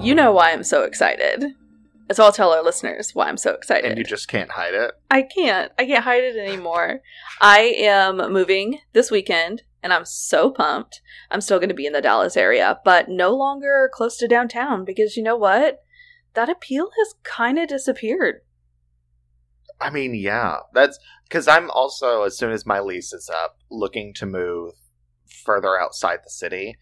You know why I'm so excited. So I'll tell our listeners why I'm so excited. And you just can't hide it. I can't. I can't hide it anymore. I am moving this weekend and I'm so pumped. I'm still going to be in the Dallas area, but no longer close to downtown because you know what? That appeal has kind of disappeared. I mean, yeah. That's because I'm also, as soon as my lease is up, looking to move further outside the city.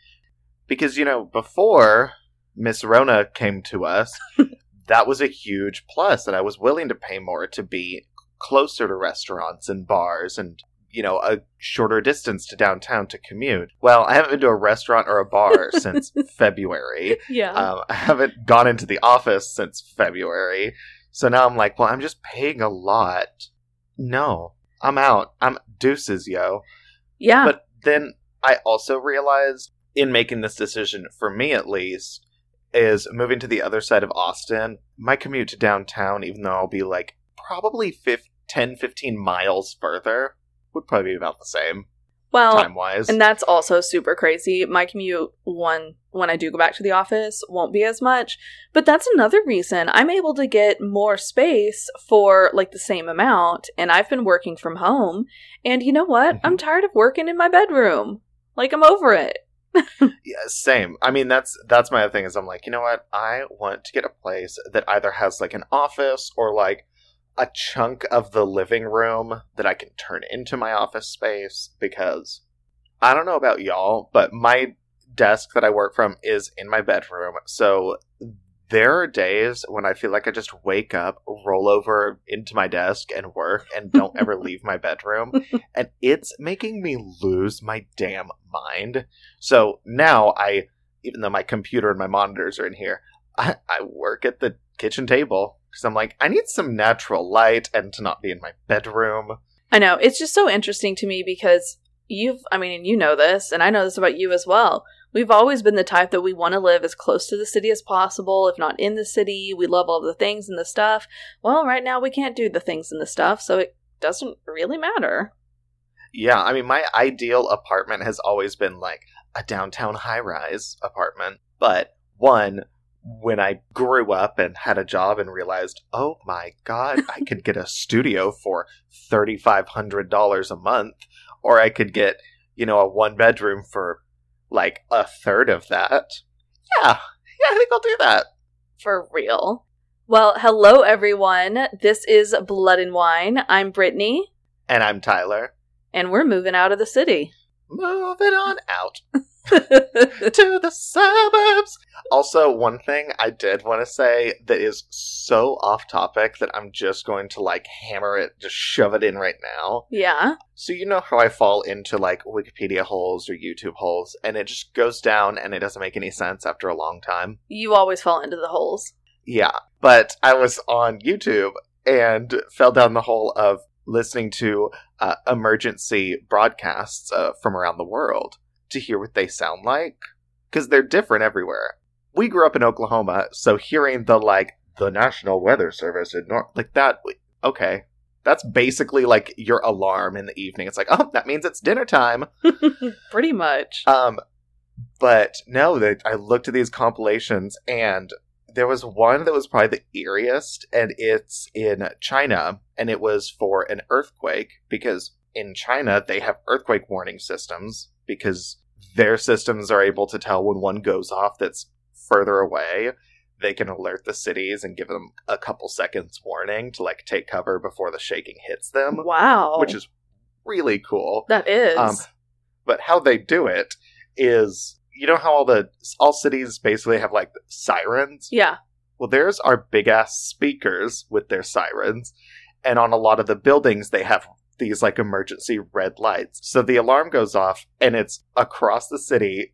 Because, you know, before Miss Rona came to us, that was a huge plus, and I was willing to pay more to be closer to restaurants and bars and you know a shorter distance to downtown to commute. Well, I haven't been to a restaurant or a bar since February. Yeah. Um, I haven't gone into the office since February. So now I'm like, well, I'm just paying a lot. No, I'm out. I'm deuces, yo. yeah. But then I also realized in making this decision, for me at least, is moving to the other side of Austin. My commute to downtown, even though I'll be like probably 5, 10, 15 miles further, would probably be about the same well, time wise. and that's also super crazy. My commute one when I do go back to the office won't be as much, but that's another reason I'm able to get more space for like the same amount and I've been working from home and you know what? Mhm. I'm tired of working in my bedroom. Like I'm over it. Yeah, same. I mean, that's that's my thing. Is I'm like, you know what? I want to get a place that either has like an office or like a chunk of the living room that I can turn into my office space. Because I don't know about y'all, but my desk that I work from is in my bedroom. So there are days when I feel like I just wake up, roll over into my desk, and work, and don't ever leave my bedroom. And it's making me lose my damn mind. So now I, even though my computer and my monitors are in here, I, I work at the kitchen table because I'm like, I need some natural light and to not be in my bedroom. I know. It's just so interesting to me because you've, I mean, and you know this, and I know this about you as well. We've always been the type that we want to live as close to the city as possible, if not in the city. We love all the things and the stuff. Well, right now we can't do the things and the stuff, so it doesn't really matter. Yeah, I mean, my ideal apartment has always been like a downtown high rise apartment. But one, when I grew up and had a job and realized, oh my God, I could get a studio for $3,500 a month, or I could get, you know, a one bedroom for like a third of that. Yeah, yeah, I think I'll do that. For real. Well, hello everyone. This is Blood and Wine. I'm Brittany, And I'm Tyler. and we're moving out of the city. Moving on out. to the suburbs. Also, one thing I did want to say that is so off topic that I'm just going to like hammer it, just shove it in right now. yeah. So, you know how I fall into like Wikipedia holes or YouTube holes, and it just goes down and it doesn't make any sense after a long time? You always fall into the holes. Yeah. But I was on YouTube and fell down the hole of listening to uh, emergency broadcasts uh, from around the world to hear what they sound like because they're different everywhere. We grew up in Oklahoma, so hearing the like the National Weather Service in North like that, okay, that's basically like your alarm in the evening. It's like, oh, that means it's dinner time. Pretty much. Um, but no, that I looked at these compilations and there was one that was probably the eeriest, and it's in China, and it was for an earthquake because in China they have earthquake warning systems because their systems are able to tell when one goes off that's further away. They can alert the cities and give them a couple seconds warning to like take cover before the shaking hits them, Wow. which is really cool. that is. Um, but how they do it is you know how all the all cities basically have like sirens yeah. well theirs are big ass speakers with their sirens and on a lot of the buildings they have these like emergency red lights so the alarm goes off and it's across the city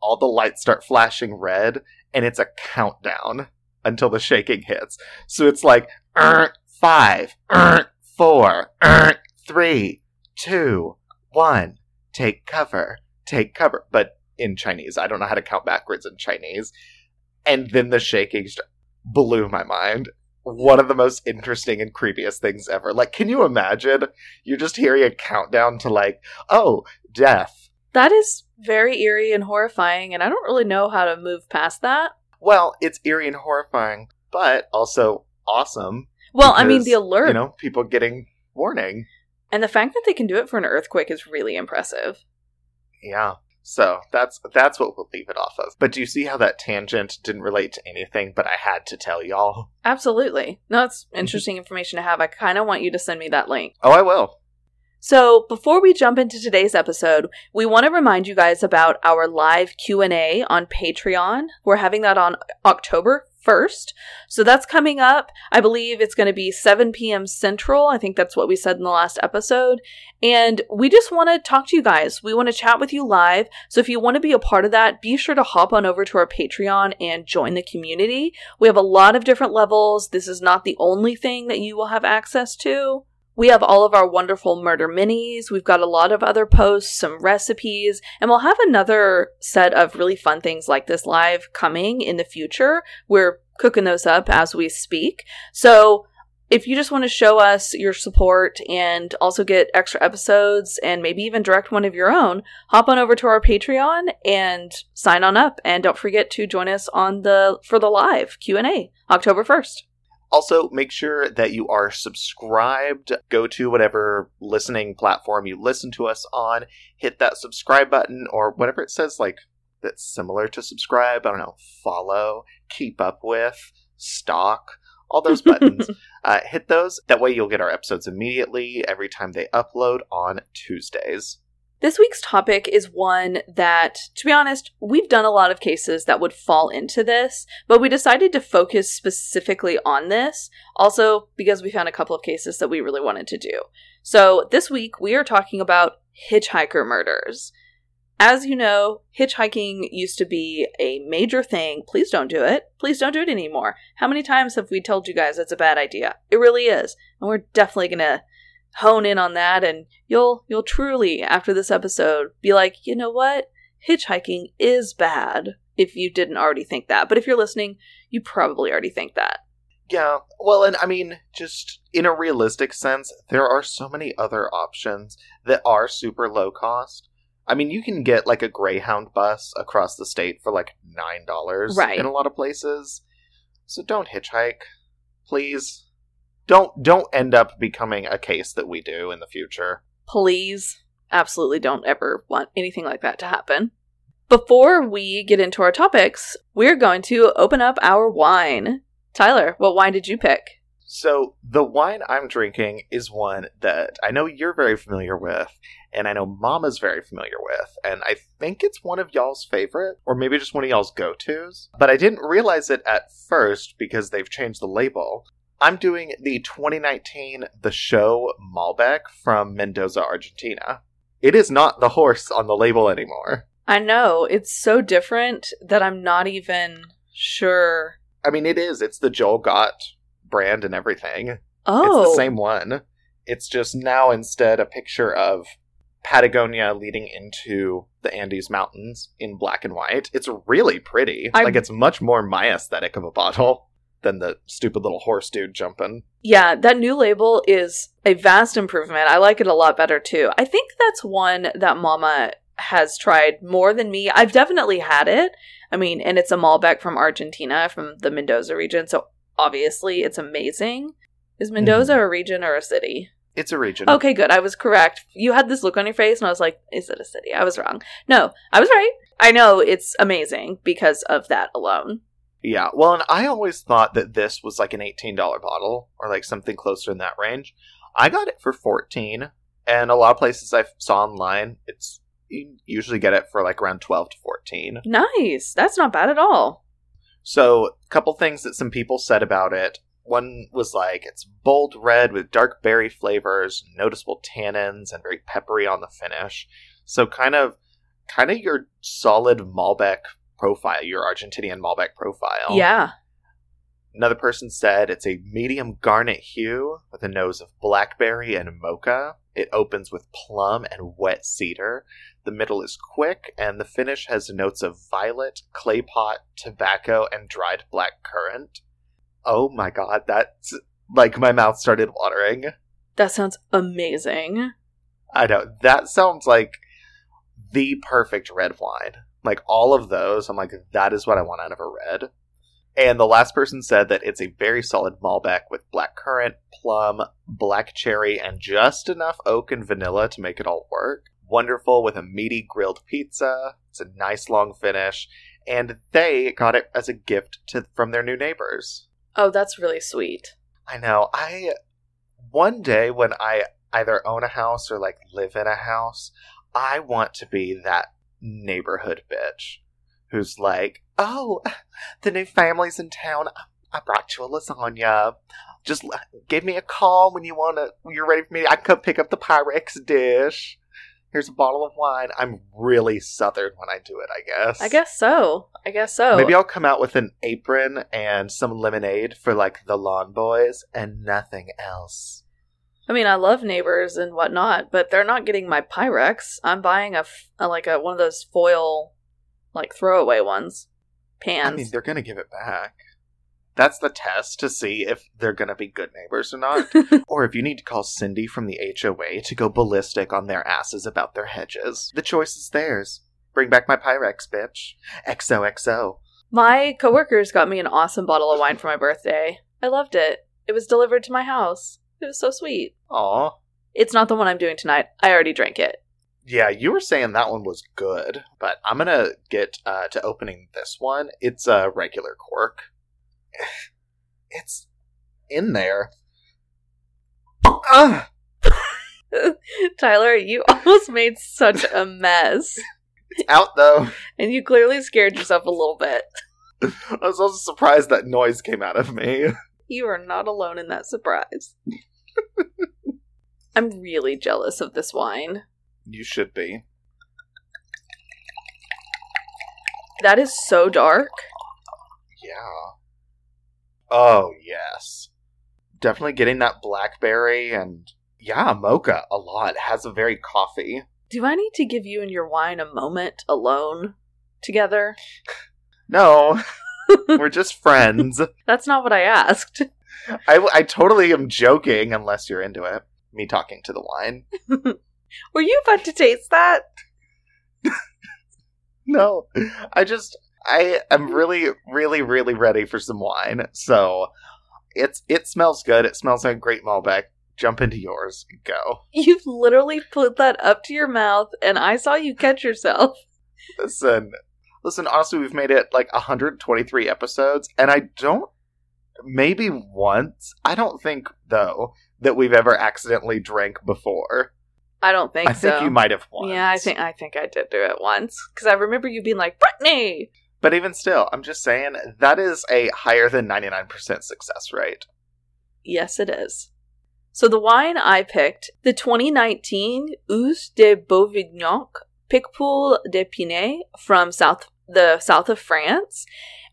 all the lights start flashing red and it's a countdown until the shaking hits so it's like "Er, five er, four er, three two one take cover, take cover. But in Chinese, I don't know how to count backwards in Chinese. And then the shaking just blew my mind. One of the most interesting and creepiest things ever. Like, can you imagine? You're just hearing a countdown to, like, oh, death. That is very eerie and horrifying, and I don't really know how to move past that. Well, it's eerie and horrifying, but also awesome. Well, I mean, the alert You know, people getting warning. and the fact that they can do it for an earthquake is really impressive. Yeah. So that's that's what we'll leave it off of. But do you see how that tangent didn't relate to anything, but I had to tell y'all? Absolutely. No, that's interesting information to have. I kind of want you to send me that link. Oh, I will. So, before we jump into today's episode, we want to remind you guys about our live Q&A on Patreon. We're having that on October 1st. So that's coming up. I believe it's going to be 7 p.m. Central. I think that's what we said in the last episode. And we just want to talk to you guys. We want to chat with you live. So if you want to be a part of that, be sure to hop on over to our Patreon and join the community. We have a lot of different levels. This is not the only thing that you will have access to. We have all of our wonderful murder minis. We've got a lot of other posts, some recipes, and we'll have another set of really fun things like this live coming in the future. We're cooking those up as we speak. So if you just want to show us your support and also get extra episodes and maybe even direct one of your own, hop on over to our Patreon and sign on up. And don't forget to join us on the for the live Q&A October 1st. Also, make sure that you are subscribed. Go to whatever listening platform you listen to us on, hit that subscribe button or whatever it says, like that's similar to subscribe. I don't know, follow, keep up with, stalk, all those buttons. uh, hit those. That way you'll get our episodes immediately every time they upload on Tuesdays. This week's topic is one that, to be honest, we've done a lot of cases that would fall into this, but we decided to focus specifically on this, also because we found a couple of cases that we really wanted to do. So this week we are talking about hitchhiker murders. As you know, hitchhiking used to be a major thing. Please don't do it. Please don't do it anymore. How many times have we told you guys it's a bad idea? It really is. And we're definitely going to hone in on that and you'll you'll truly after this episode be like, "You know what? Hitchhiking is bad." If you didn't already think that. But if you're listening, you probably already think that. Yeah, well, and I mean, just in a realistic sense, there are so many other options that are super low cost. I mean, you can get like a Greyhound bus across the state for like nine dollars Right. in a lot of places. So don't hitchhike, please. Don't don't end up becoming a case that we do in the future. please absolutely don't ever want anything like that to happen. Before we get into our topics, we're going to open up our wine. Tyler, what wine did you pick? So the wine I'm drinking is one that I know you're very familiar with, and I know Mama's very familiar with, and I think it's one of y'all's favorite, or maybe just one of y'all's go-tos. But I didn't realize it at first because they've changed the label. I'm doing the 2019 The Show Malbec from Mendoza, Argentina. It is not the horse on the label anymore. I know, it's so different that I'm not even sure. I mean, it is. It's the Joel Gott brand and everything. Oh, It's the oh. same one. It's just now instead a picture of Patagonia leading into the Andes Mountains in black and white. It's really pretty. I- Like it's much more my aesthetic of a bottle than the stupid little horse dude jumping. Yeah, that new label is a vast improvement. I like it a lot better too. I think that's one that Mama has tried more than me. I've definitely had it. I mean, and it's a Malbec from Argentina, from the Mendoza region, so obviously it's amazing. Is mhm. Mendoza a region or a city? It's a region. Okay, good. I was correct. You had this look on your face, and I was like, is it a city? I was wrong. No, I was right. I know it's amazing because of that alone. Yeah. Well, and I always thought that this was like an $18 bottle or like something closer in that range. I got it for 14 and a lot of places I saw online, it's you usually get it for like around 12 to 14. Nice. That's not bad at all. So, a couple things that some people said about it. One was like it's bold red with dark berry flavors, noticeable tannins, and very peppery on the finish. So, kind of, kind of your solid Malbec profile, your Argentinian Malbec profile. Yeah. Another person said it's a medium garnet hue with a nose of blackberry and mocha. It opens with plum and wet cedar. The middle is quick, and the finish has notes of violet, clay pot, tobacco, and dried black currant. Oh my god, that's like my mouth started watering. That sounds amazing. I know, that sounds like the perfect red wine. Like all of those, I'm like, that is what I want out of a red. And the last person said that it's a very solid Malbec with black currant, plum, black cherry, and just enough oak and vanilla to make it all work. Wonderful with a meaty grilled pizza. It's a nice long finish. And they got it as a gift to from their new neighbors. Oh, that's really sweet. I know. I one day when I either own a house or like live in a house, I want to be that neighborhood bitch who's like, "Oh, the new family's in town. I brought you a lasagna. Just give me a call when you want to. You're ready for me. I can come pick up the Pyrex dish. Here's a bottle of wine. I'm really southern when I do it. I guess. I guess so. I guess so. Maybe I'll come out with an apron and some lemonade for like the lawn boys and nothing else. I mean, I love neighbors and whatnot, but they're not getting my Pyrex. I'm buying a, like a one of those foil, like throwaway ones, pans. I mean, they're gonna give it back. That's the test to see if they're gonna be good neighbors or not. or if you need to call Cindy from the HOA to go ballistic on their asses about their hedges. The choice is theirs. Bring back my Pyrex, bitch. XOXO. my coworkers got me an awesome bottle of wine for my birthday. I loved it. It was delivered to my house. It was so sweet. Aw. It's not the one I'm doing tonight. I already drank it. Yeah, you were saying that one was good, but I'm gonna get uh, to opening this one. It's a regular cork. It's in there. Ah! Tyler, you almost made such a mess. It's out though. And you clearly scared yourself a little bit. I was also surprised that noise came out of me. You are not alone in that surprise. I'm really jealous of this wine. You should be. That is so dark. Yeah. Oh, yes. Definitely getting that blackberry and yeah, mocha a lot. Has a very coffee. Do I need to give you and your wine a moment alone together? No, we're just friends. That's not what I asked. I, I totally am joking unless you're into it. Me talking to the wine. Were you about to taste that? No, I just I am really really really ready for some wine. So it's it smells good. It smells like a great Malbec. Jump into yours. Go. You've literally put that up to your mouth, and I saw you catch yourself. Listen, listen. Honestly, we've made it like 123 episodes, and I don't. Maybe once. I don't think though that we've ever accidentally drank before. I don't think I think you might have once. Yeah, I think I think I did do it once because I remember you being like Brittany. But even still, I'm just saying that is a higher than 99% success rate. Yes, it is. So the wine I picked, the 2019 Hugues de Beauvignac Picpoul de Pinet from south the south of France.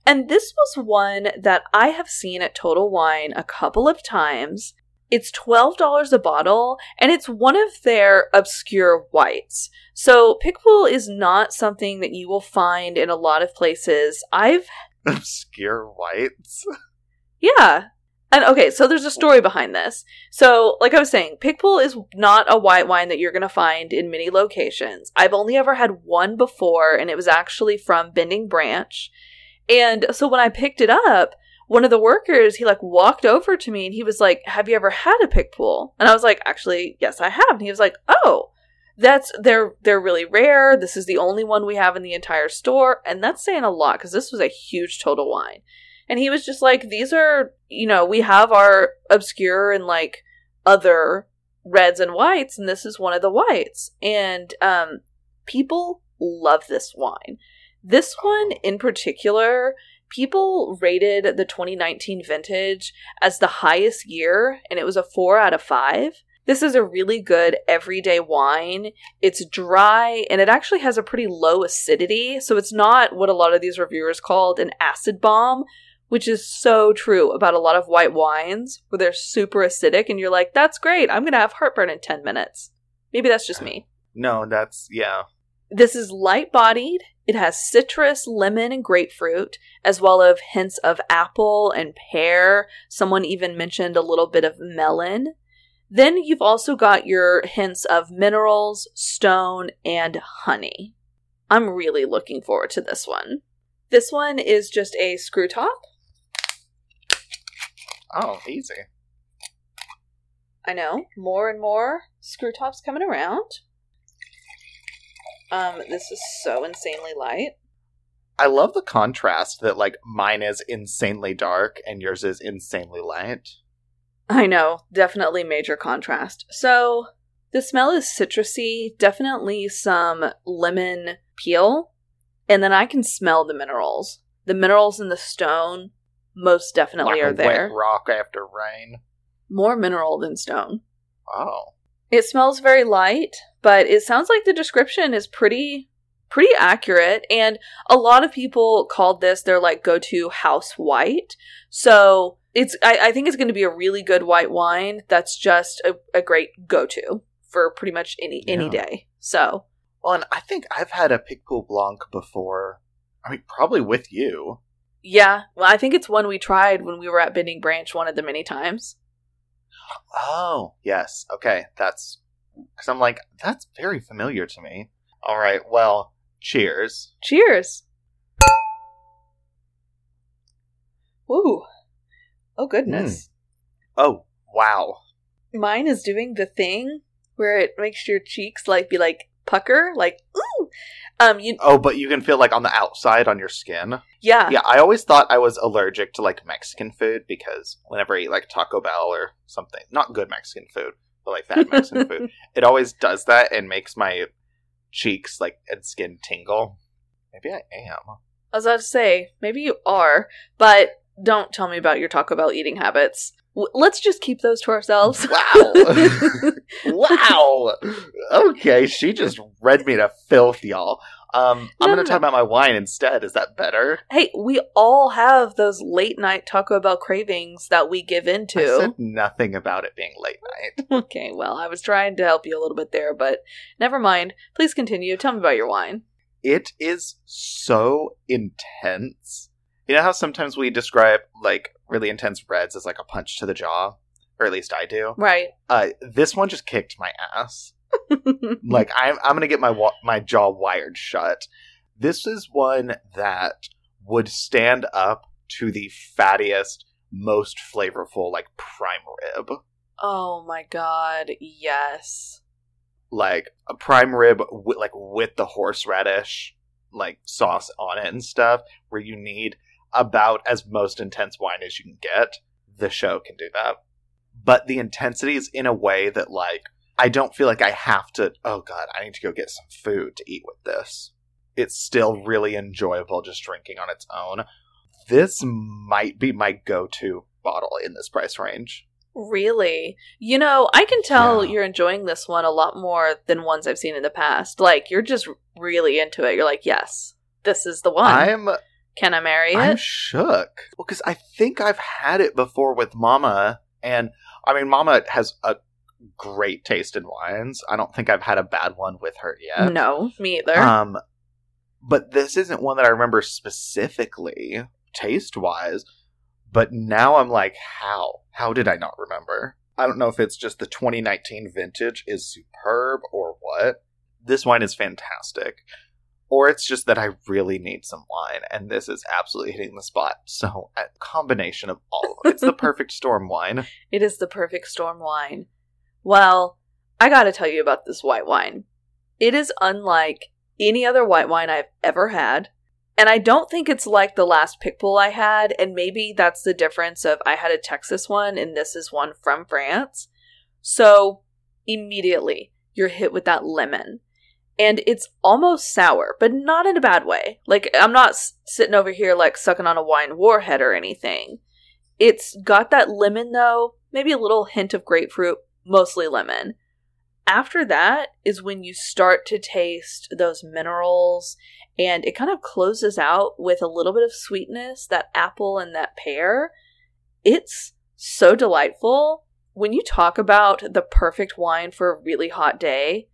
And this was one that I have seen at Total Wine a couple of times. It's $12 a bottle, and it's one of their obscure whites. So, Picpoul is not something that you will find in a lot of places. I've Obscure whites. yeah. And okay, so there's a story behind this. So, like I was saying, Picpoul is not a white wine that you're going to find in many locations. I've only ever had one before, and it was actually from Bending Branch. And so when I picked it up, one of the workers, he like walked over to me and he was like, Have you ever had a pick Picpoul? And I was like, Actually, yes, I have. And he was like, Oh, that's they're they're really rare. This is the only one we have in the entire store, and that's saying a lot because this was a huge total wine. And he was just like, these are, you know, we have our obscure and like other reds and whites, and this is one of the whites. And um, people love this wine. This one in particular, people rated the 2019 vintage as the highest year, and it was a four out of five. This is a really good everyday wine. It's dry and it actually has a pretty low acidity. So it's not what a lot of these reviewers called an acid bomb, which is so true about a lot of white wines where they're super acidic and you're like, that's great. I'm going to have heartburn in 10 minutes. Maybe that's just me. No, that's yeah. This is light bodied. It has citrus, lemon, and grapefruit, as well as hints of apple and pear. Someone even mentioned a little bit of melon. Then you've also got your hints of minerals, stone, and honey. I'm really looking forward to this one. This one is just a screw top. Oh, easy. I know. More and more screw tops coming around. Um, this is so insanely light. I love the contrast that like mine is insanely dark and yours is insanely light. I know, definitely major contrast. So, the smell is citrusy, definitely some lemon peel, and then I can smell the minerals. The minerals in the stone most definitely like are there. Rock after rain. More mineral than stone. Oh. It smells very light, but it sounds like the description is pretty pretty accurate and a lot of people called this their like go-to house white. So, it's I, I think it's going to be a really good white wine that's just a, a great go-to for pretty much any any day. So, Well, and I think I've had a Picpoul Blanc before. I mean, probably with you. yeah, well I think it's one we tried when we were at Bending Branch one of the many times. Oh, yes. Okay, that's because I'm like that's very familiar to me. All right. Well, cheers. Cheers. Ooh. Oh goodness. Hmm. Oh, wow. Mine is doing the thing where it makes your cheeks like be like pucker, like ooh. Um you Oh, but you can feel like on the outside on your skin. yeah. Yeah, I always thought I was allergic to like Mexican food because whenever I eat like Taco Bell or something, not good Mexican food, but like bad Mexican food, it always does that and makes my cheeks like and skin tingle. Maybe I am. I was about to say, maybe you are, but don't tell me about your Taco Bell eating habits. W- let's just keep those to ourselves. Wow. wow. Okay, she just read me to filth, y'all. Um, No, I'm no, going to no. talk about my wine instead. Is that better? hey, we all have those late night Taco Bell cravings that we give I into. said nothing about it being late night. okay, well, I was trying to help you a little bit there, but never mind. Please continue. Tell me about your wine. It is so intense. You know how sometimes we describe like really intense reds as like a punch to the jaw, or at least I do. Right. Uh, this one just kicked my ass. like I'm I'm gonna get my wa- my jaw wired shut. This is one that would stand up to the fattiest, most flavorful like prime rib, oh my god, yes. like a prime rib with like with the horseradish like sauce on it and stuff, where you need about as most intense wine as you can get. The show can do that, but the intensity is in a way that like I don't feel like I have to. Oh god, I need to go get some food to eat with this. It's still really enjoyable just drinking on its own. This might be my go-to bottle in this price range. Really? You know, I can tell Yeah. you're enjoying this one a lot more than ones I've seen in the past. Like, you're just really into it. You're like, yes, this is the one. I'm Can I marry it? I'm shook. Well, because I think I've had it before with Mama, and I mean, Mama has a great taste in wines. I don't think I've had a bad one with her yet. No, me either. Um, but this isn't one that I remember specifically taste wise. But now I'm like, how? How did I not remember? I don't know if it's just the 2019 vintage is superb or what. This wine is fantastic. Or it's just that I really need some wine, and this is absolutely hitting the spot. So, a combination of all of it. It's the perfect storm wine. It is the perfect storm wine. Well, I gotta tell you about this white wine. It is unlike any other white wine I've ever had. And I don't think it's like the last Picpoul I had, and maybe that's the difference of I had a Texas one and this is one from France. So immediately you're hit with that lemon. And it's almost sour, but not in a bad way. Like, I'm not s- sitting over here like sucking on a wine warhead or anything. It's got that lemon though, maybe a little hint of grapefruit, mostly lemon. After that is when you start to taste those minerals, and it kind of closes out with a little bit of sweetness, that apple and that pear. It's so delightful. When you talk about the perfect wine for a really hot day,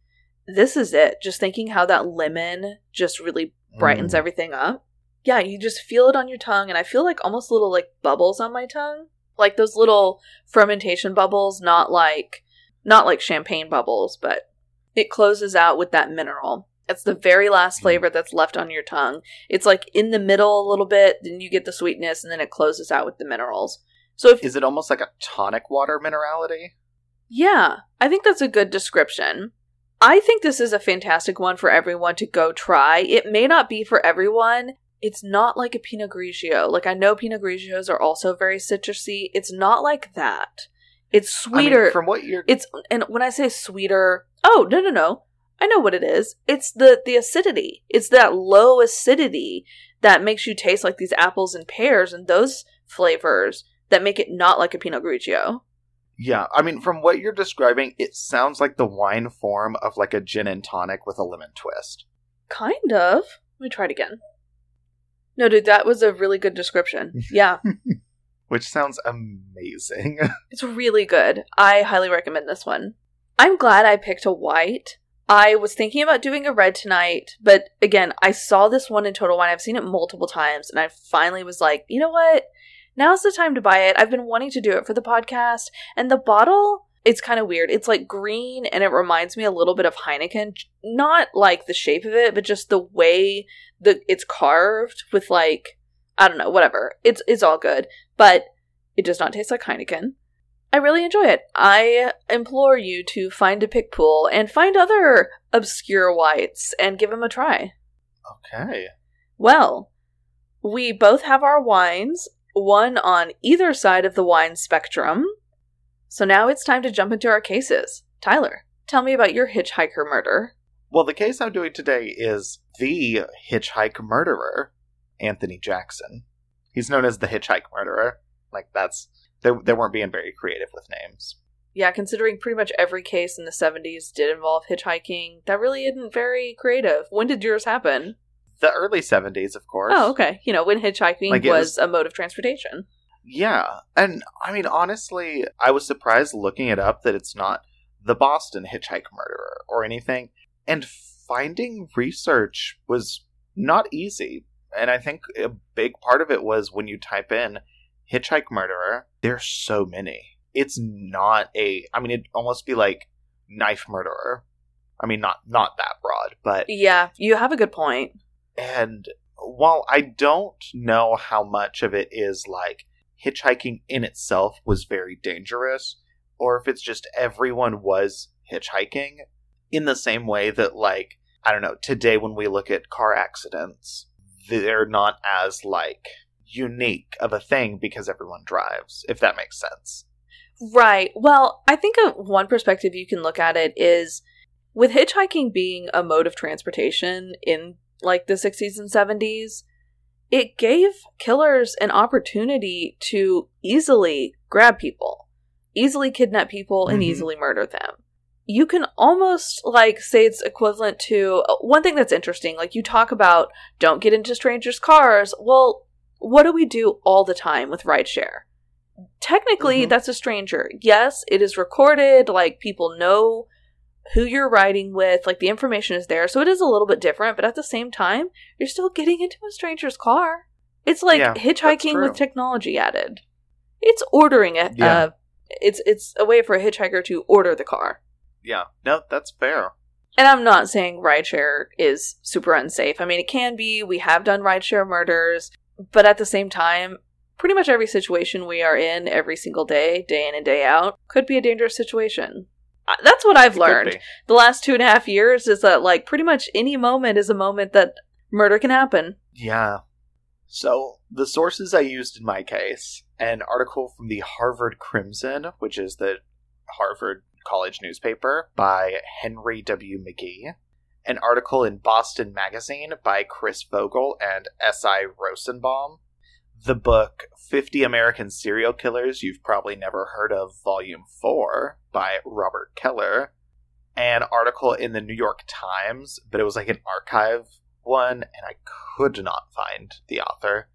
this is it. Just thinking how that lemon just really brightens Mm. everything up. Yeah, you just feel it on your tongue, and I feel like almost little like bubbles on my tongue, like those little fermentation bubbles, not like not like champagne bubbles, but it closes out with that mineral. It's the very last Mm. flavor that's left on your tongue. It's like in the middle a little bit, then you get the sweetness, and then it closes out with the minerals. So if Is it almost like a tonic water minerality? Yeah, I think that's a good description. I think this is a fantastic one for everyone to go try. It may not be for everyone. It's not like a Pinot Grigio. Like I know Pinot Grigios are also very citrusy. It's not like that. It's I mean, sweeter. from what you're it's and when I say sweeter, oh no no no, I know what it is. It's the the acidity. It's that low acidity that makes you taste like these apples and pears and those flavors that make it not like a Pinot Grigio. Yeah, I mean, from what you're describing, it sounds like the wine form of like a gin and tonic with a lemon twist. Kind of. Let me try it again. No, dude, that was a really good description. Yeah, Which sounds amazing. it's really good. I highly recommend this one. I'm glad I picked a white. I was thinking about doing a red tonight, but again, I saw this one in Total Wine. I've seen it multiple times, and I finally was like, you know what? Now's the time to buy it. I've been wanting to do it for the podcast, and the bottle, it's kind of weird. It's like green, and it reminds me a little bit of Heineken. Not like the shape of it, but just the way that it's carved with like I don't know, whatever. It's it's all good, but it does not taste like Heineken. I really enjoy it. I implore you to find a Picpoul and find other obscure whites and give them a try. okay. Well, we both have our wines, one on either side of the wine spectrum. So now it's time to jump into our cases. Tyler, tell me about your hitchhiker murder. Well, the case I'm doing today is the hitchhike murderer, Anthony Jackson. He's known as the hitchhike murderer. Like that's they they weren't being very creative with names. Yeah, considering pretty much every case in the 70s did involve hitchhiking, that really isn't very creative. When did yours happen? The early 70s, of course. Oh, okay. You know, when hitchhiking Like, was, was- a mode of transportation. Yeah. And I mean, honestly, I was surprised looking it up that it's not the Boston hitchhike murderer or anything. And finding research was not easy. And I think a big part of it was when you type in hitchhike murderer, there's so many. It's not a, I mean, it'd almost be like knife murderer. I mean, not not that broad, but Yeah, you have a good point. And while I don't know how much of it is like hitchhiking in itself was very dangerous, or if it's just everyone was hitchhiking in the same way that, like, I don't know, today when we look at car accidents, they're not as, like, unique of a thing because everyone drives, if that makes sense. Right. Well, I think one perspective you can look at it is with hitchhiking being a mode of transportation in like the 60s and 70s, it gave killers an opportunity to easily grab people, easily kidnap people, and Mhm. easily murder them. You can almost like say it's equivalent to uh, one thing that's interesting. Like you talk about don't get into strangers' cars. Well, what do we do all the time with rideshare? Technically, Mhm. that's a stranger. Yes, it is recorded. Like people know who you're riding with. Like the information is there, so it is a little bit different. But at the same time, you're still getting into a stranger's car. It's like Yeah, hitchhiking with technology added. It's ordering it. Yeah. Uh, it's it's a way for a hitchhiker to order the car. Yeah, no, that's fair. And I'm not saying rideshare is super unsafe. I mean, it can be. We have done rideshare murders, but at the same time, pretty much every situation we are in every single day, day in and day out, could be a dangerous situation. That's what I've Could learned the last two and a half years is that, like, pretty much any moment is a moment that murder can happen. Yeah. So, the sources I used in my case an article from the Harvard Crimson, which is the Harvard College newspaper, by Henry W. McGee, an article in Boston Magazine by Chris Vogel and S.I. Rosenbaum, the book 50 American Serial Killers You've Probably Never Heard of, Volume 4 by Robert Keller, an article in the New York Times, but it was like an archive one, and I could not find the author.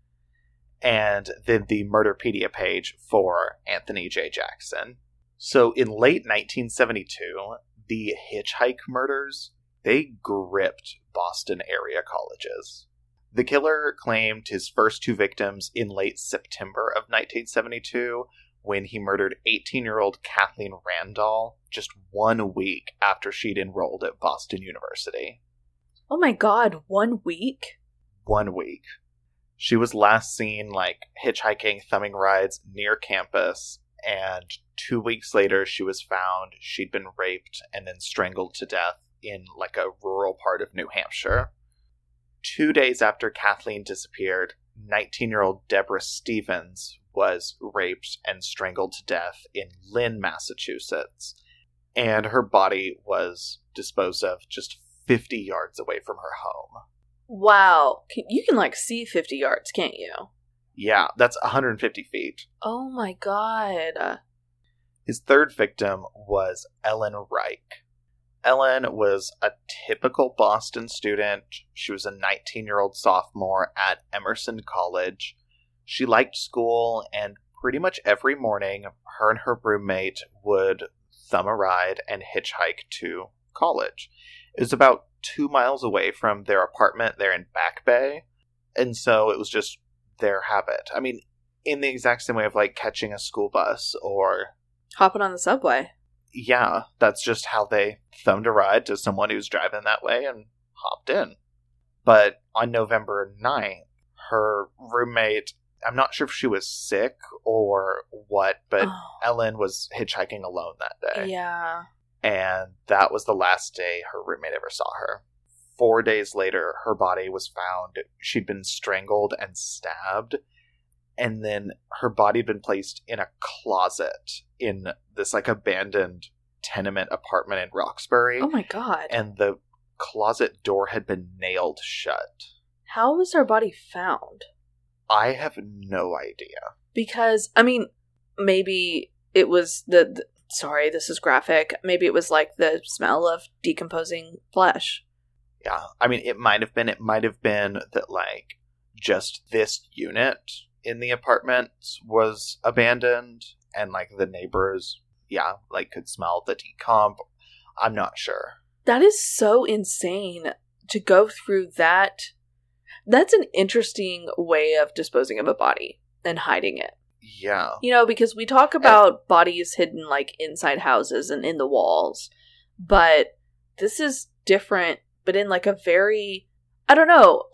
And then the Murderpedia page for Anthony J. Jackson. So in late 1972, the hitchhike murders they gripped Boston area colleges. The killer claimed his first two victims in late September of 1972 when he murdered 18 year old Kathleen Randall just one week after she'd enrolled at Boston University. Oh my god, one week? One week. She was last seen like hitchhiking, thumbing rides near campus, and two weeks later, she was found. She'd been raped and then strangled to death in like a rural part of New Hampshire. Two days after Kathleen disappeared, 19 year old Deborah Stevens was raped and strangled to death in Lynn, Massachusetts, and her body was disposed of just 50 yards away from her home. Wow. You can like see 50 yards, can't you? Yeah, that's 150 feet. Oh my god. His third victim was Ellen Reich. Ellen was a typical Boston student. She was a 19 year old sophomore at Emerson College. She liked school, and pretty much every morning, her and her roommate would thumb a ride and hitchhike to college. It was about two miles away from their apartment there in Back Bay, and so it was just their habit. I mean, in the exact same way of like catching a school bus or Hopping on the subway. Yeah, that's just how they thumbed a ride to someone who's driving that way and hopped in. But on November 9th, her roommate, I'm not sure if she was sick or what, but Oh, Ellen was hitchhiking alone that day. yeah. And that was the last day her roommate ever saw her. Four days later, her body was found. She'd been strangled and stabbed. And then her body had been placed in a closet in this like abandoned tenement apartment in Roxbury. Oh my god. and the closet door had been nailed shut. How was her body found? I have no idea. Because, I mean, maybe it was the, the. Sorry, this is graphic. Maybe it was like the smell of decomposing flesh. Yeah, I mean, it might have been. It might have been that like just this unit in the apartment was abandoned, and like the neighbors, yeah, like could smell the decomp. I'm not sure. That is so insane to go through that. That's an interesting way of disposing of a body and hiding it. Yeah, You know, because we talk about bodies hidden like inside houses and in the walls, but this is different, but in like a very, I don't know.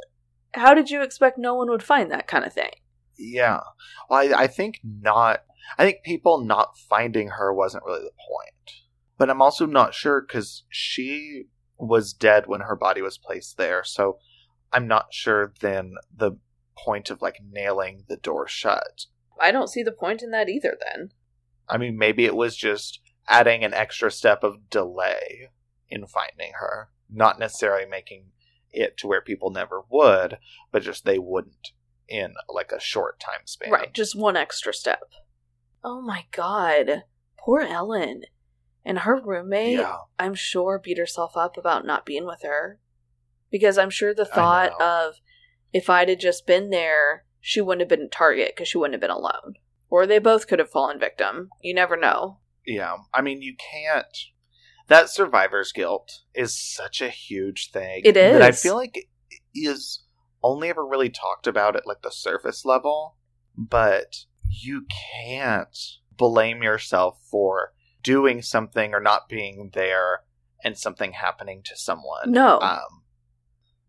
How did you expect no one would find that kind of thing? Yeah. Well, I, I think not. I think people not finding her wasn't really the point. But I'm also not sure because she was dead when her body was placed there. So I'm not sure then the point of like nailing the door shut. I don't see the point in that either then. I mean, maybe it was just adding an extra step of delay in finding her, not necessarily making it to where people never would, but just they wouldn't in like a short time span. Right, just one extra step. Oh my god. Poor Ellen. And her roommate, Yeah. I'm sure, beat herself up about not being with her. Because I'm sure the thought of if I'd have just been there, she wouldn't have been a target because she wouldn't have been alone. Or they both could have fallen victim. You never know. Yeah. I mean, you can't. That survivor's guilt is such a huge thing. It is. That I feel like is only ever really talked about at like the surface level, but you can't blame yourself for doing something or not being there and something happening to someone. No. Um,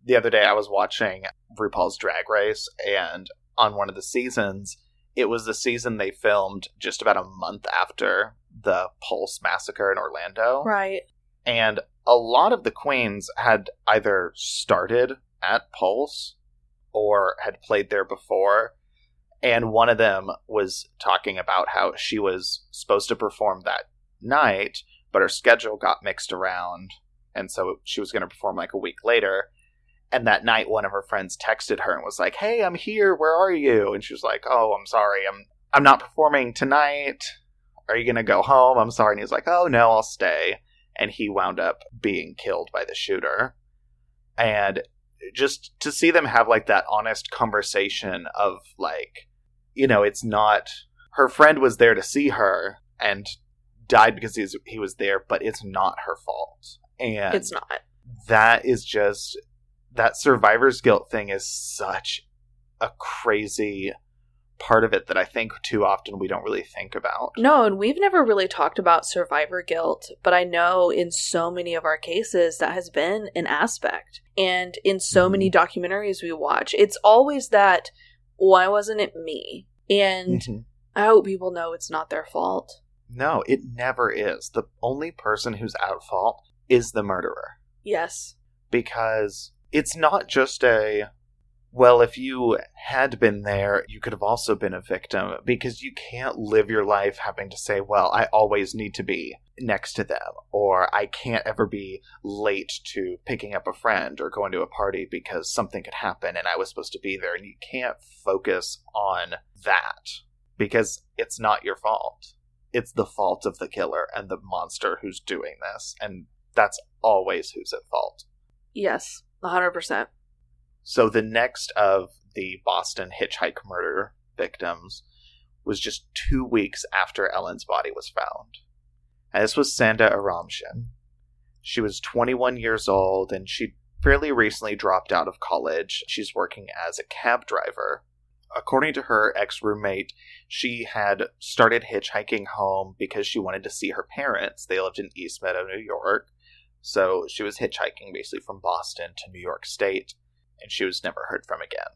the other day I was watching RuPaul's Drag Race, and on one of the seasons, it was the season they filmed just about a month after the Pulse massacre in Orlando. right. And a lot of the queens had either started at Pulse or had played there before. And one of them was talking about how she was supposed to perform that night, but her schedule got mixed around. And so she was going to perform like a week later. And that night, one of her friends texted her and was like, "Hey, I'm here. Where are you?" And she was like, "Oh, I'm sorry. I'm I'm not performing tonight. Are you gonna go home? I'm sorry." And he's like, "Oh no, I'll stay." And he wound up being killed by the shooter. And just to see them have like that honest conversation of like, you know, it's not her friend was there to see her and died because he's, he was there, but it's not her fault. And It's not. that is just that survivor's guilt thing is such a crazy part of it that I think too often we don't really think about. No, and we've never really talked about survivor guilt, but I know in so many of our cases that has been an aspect. And in so Mhm. many documentaries we watch, it's always that why wasn't it me? And Mhm. I hope people know it's not their fault. No, it never is. The only person who's at fault is the murderer. Yes. because it's not just a well if you had been there you could have also been a victim because you can't live your life having to say well i always need to be next to them or i can't ever be late to picking up a friend or going to a party because something could happen and i was supposed to be there and you can't focus on that because it's not your fault it's the fault of the killer and the monster who's doing this and that's always who's at fault Yes. 100%. So the next of the Boston hitchhike murder victims was just two weeks after Ellen's body was found. And this was Sanda Aramshin. She was 21 years old and she fairly recently dropped out of college. She's working as a cab driver. According to her ex roommate, she had started hitchhiking home because she wanted to see her parents. They lived in East Meadow, New York. So she was hitchhiking basically from Boston to New York State, and she was never heard from again.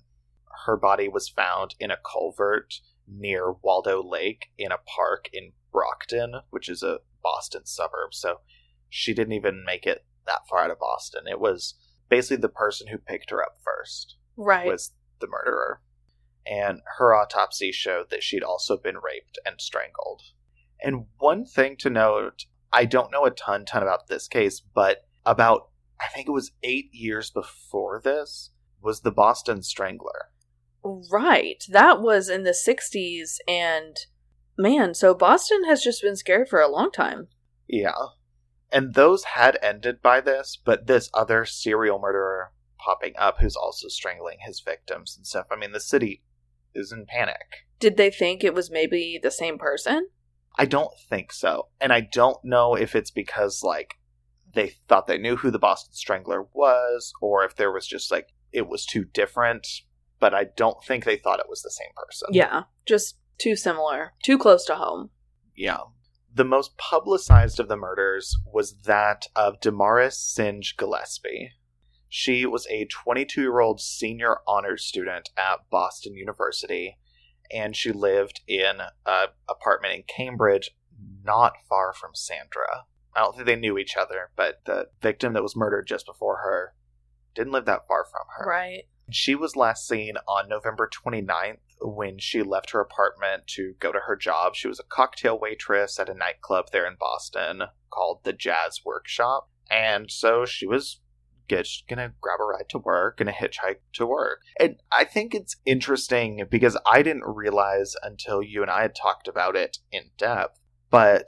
Her body was found in a culvert near Waldo Lake in a park in Brockton, which is a Boston suburb. So she didn't even make it that far out of Boston. It was basically the person who picked her up first Right. was the murderer. And her autopsy showed that she'd also been raped and strangled. And one thing to note I don't know a ton ton about this case, but about I think it was eight years before this was the Boston Strangler. Right. That was in the 60s. And man, so Boston has just been scared for a long time. Yeah. And those had ended by this, but this other serial murderer popping up who's also strangling his victims and stuff. I mean, the city is in panic. Did they think it was maybe the same person? I don't think so. And I don't know if it's because, like, they thought they knew who the Boston Strangler was, or if there was just, like, it was too different. But I don't think they thought it was the same person. Yeah. Just too similar. Too close to home. Yeah. The most publicized of the murders was that of Damaris Singe Gillespie. She was a 22 year old senior honors student at Boston University, and she lived in an apartment in Cambridge, not far from Sandra. I don't think they knew each other, but the victim that was murdered just before her didn't live that far from her. Right. She was last seen on November 29th when she left her apartment to go to her job. She was a cocktail waitress at a nightclub there in Boston called the Jazz Workshop. And so she was just gonna grab a ride to work, gonna hitchhike to work. And I think it's interesting because I didn't realize until you and I had talked about it in depth. But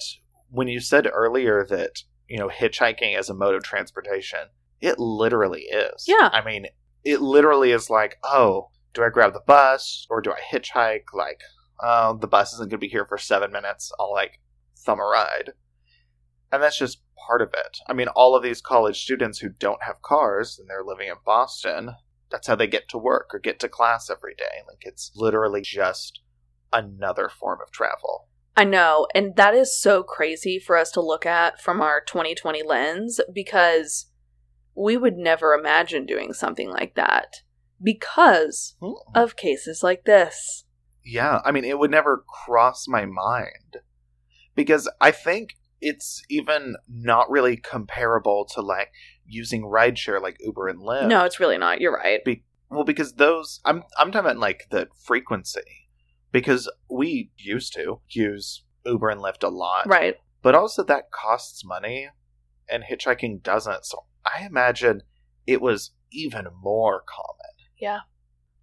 when you said earlier that, you know, hitchhiking as a mode of transportation, it literally is. Yeah. I mean, it literally is like, oh, do I grab the bus or do I hitchhike? Like, oh, the bus isn't going to be here for seven minutes. I'll like thumb a ride. And that's just part of it. I mean, all of these college students who don't have cars and they're living in Boston, that's how they get to work or get to class every day. Like, it's literally just another form of travel. I know. And that is so crazy for us to look at from our 2020 lens because we would never imagine doing something like that because hmm. of cases like this. Yeah, I mean, it would never cross my mind because I think it's even not really comparable to like using rideshare like Uber and Lyft. No, it's really not. You're right. well, because those I'm I'm talking about like the frequency because we used to use Uber and Lyft a lot, Right. but also that costs money, and hitchhiking doesn't. So I imagine it was even more common. Yeah.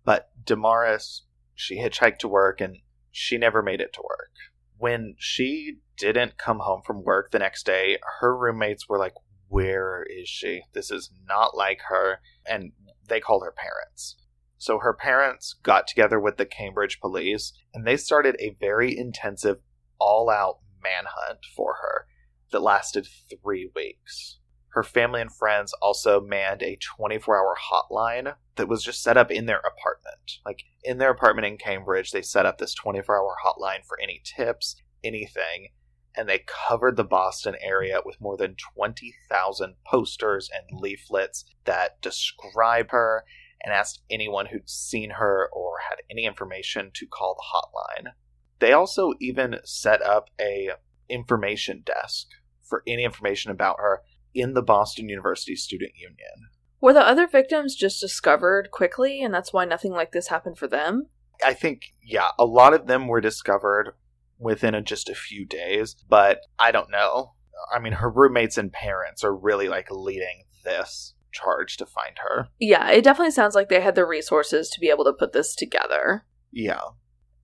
But Damaris, she hitchhiked to work and she never made it to work. When she didn't come home from work the next day, her roommates were like, Where is she? This is not like her. And they called her parents. So her parents got together with the Cambridge police and they started a very intensive, all out manhunt for her that lasted three weeks. Her family and friends also manned a 24 hour hotline that was just set up in their apartment. Like in their apartment in Cambridge, they set up this 24 hour hotline for any tips, anything, and they covered the Boston area with more than 20,000 posters and leaflets that describe her and asked anyone who'd seen her or had any information to call the hotline. They also even set up a information desk for any information about her in the Boston University Student Union. Were the other victims just discovered quickly and that's why nothing like this happened for them? I think, yeah, a lot of them were discovered within a, just a few days, but I don't know. I mean, her roommates and parents are really like leading this charge to find her. Yeah, it definitely sounds like they had the resources to be able to put this together. Yeah.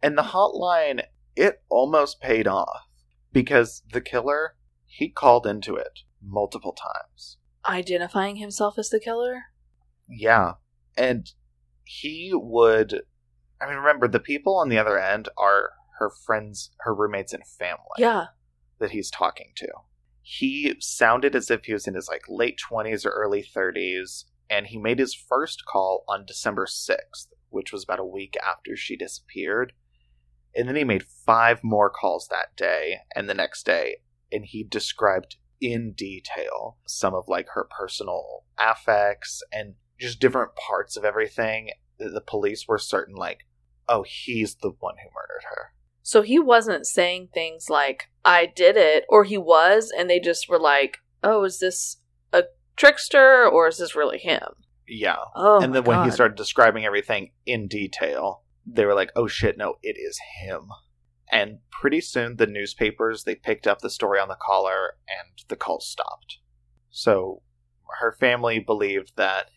And the hotline, it almost paid off because the killer, he called into it multiple times. Identifying himself as the killer? Yeah. And he would. I mean, remember, the people on the other end are her friends, her roommates, and family. Yeah. That he's talking to. He sounded as if he was in his like late 20s or early 30s, and he made his first call on December 6th, which was about a week after she disappeared. And then he made five more calls that day and the next day, and he described in detail some of like her personal affects and just different parts of everything. The police were certain, like, oh, he's the one who murdered her. So he wasn't saying things like, I did it, or he was, and they just were like, oh, is this a trickster, or is this really him? Yeah. Oh, and then when he started describing everything in detail, they were like, "Oh shit, no, it is him." And pretty soon the newspapers they picked up the story on the caller and the call stopped. So her family believed that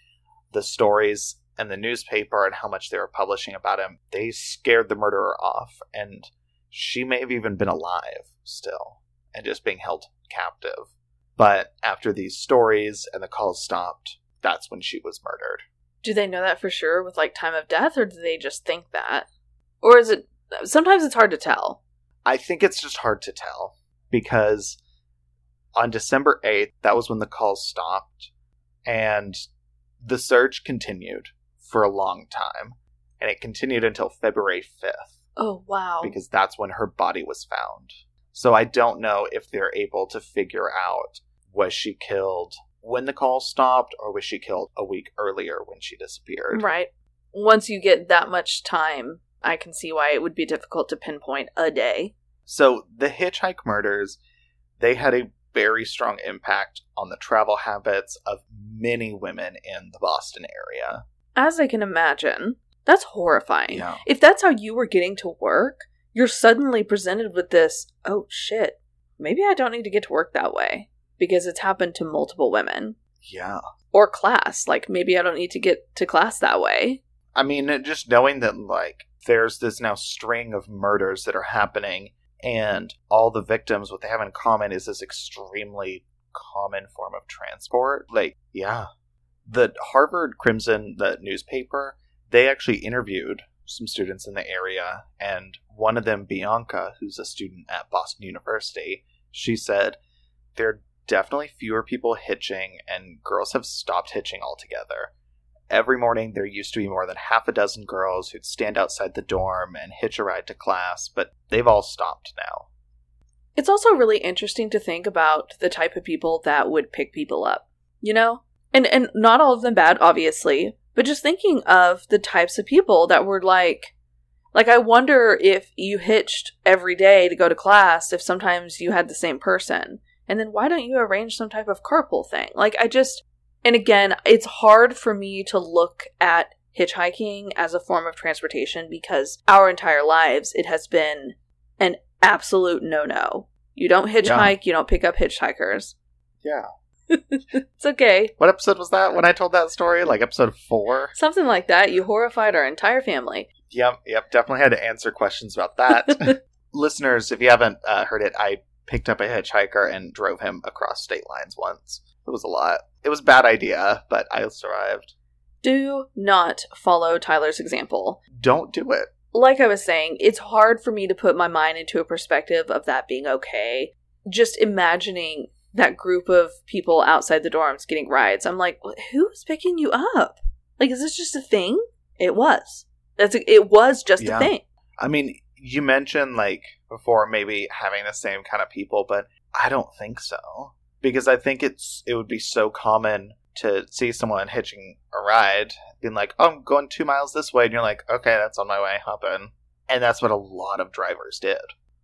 the stories and the newspaper and how much they were publishing about him, they scared the murderer off and she may have even been alive still and just being held captive. But after these stories and the calls stopped, that's when she was murdered. Do they know that for sure with like time of death, or do they just think that? Or is it. Sometimes it's hard to tell. I think it's just hard to tell because on December 8th, that was when the calls stopped, and the search continued for a long time. And it continued until February 5th Oh, wow. because that's when her body was found. So I don't know if they're able to figure out was she killed when the call stopped or was she killed a week earlier when she disappeared. Right. Once you get that much time, I can see why it would be difficult to pinpoint a day. So the hitchhike murders, they had a very strong impact on the travel habits of many women in the Boston area. As I can imagine, that's horrifying. Yeah. If that's how you were getting to work, you're suddenly presented with this, oh shit, maybe I don't need to get to work that way because it's happened to multiple women. Yeah. Or class, like maybe I don't need to get to class that way. I mean, just knowing that, like, there's this now string of murders that are happening, and all the victims, what they have in common is this extremely common form of transport. Like, yeah. The Harvard Crimson, the newspaper, they actually interviewed some students in the area, and one of them, Bianca, who's a student at Boston University, she said, there are definitely fewer people hitching, and girls have stopped hitching altogether. Every morning, there used to be more than half a dozen girls who'd stand outside the dorm and hitch a ride to class, but they've all stopped now. It's also really interesting to think about the type of people that would pick people up, you know? And and not all of them bad, obviously, but just thinking of the types of people that were like like I wonder if you hitched every day to go to class if sometimes you had the same person. And then why don't you arrange some type of carpool thing? Like I just and again, it's hard for me to look at hitchhiking as a form of transportation because our entire lives it has been an absolute no no. You don't hitchhike, you don't pick up hitchhikers. Yeah. It's okay. What episode was that when I told that story? Like episode four? Something like that. You horrified our entire family. Yep, yep. Definitely had to answer questions about that. Listeners, if you haven't uh, heard it, I picked up a hitchhiker and drove him across state lines once. It was a lot. It was a bad idea, but I survived. Do not follow Tyler's example. Don't do it. Like I was saying, it's hard for me to put my mind into a perspective of that being okay. Just imagining that group of people outside the dorms getting rides. I'm like, who's picking you up? Like, is this just a thing? It was. That's a, it was just Yeah. a thing. I mean, you mentioned like before maybe having the same kind of people, but I don't think so because I think it's it would be so common to see someone hitching a ride being like, "Oh, I'm going two miles this way," and you're like, "Okay, that's on my way. Hop in." And that's what a lot of drivers did.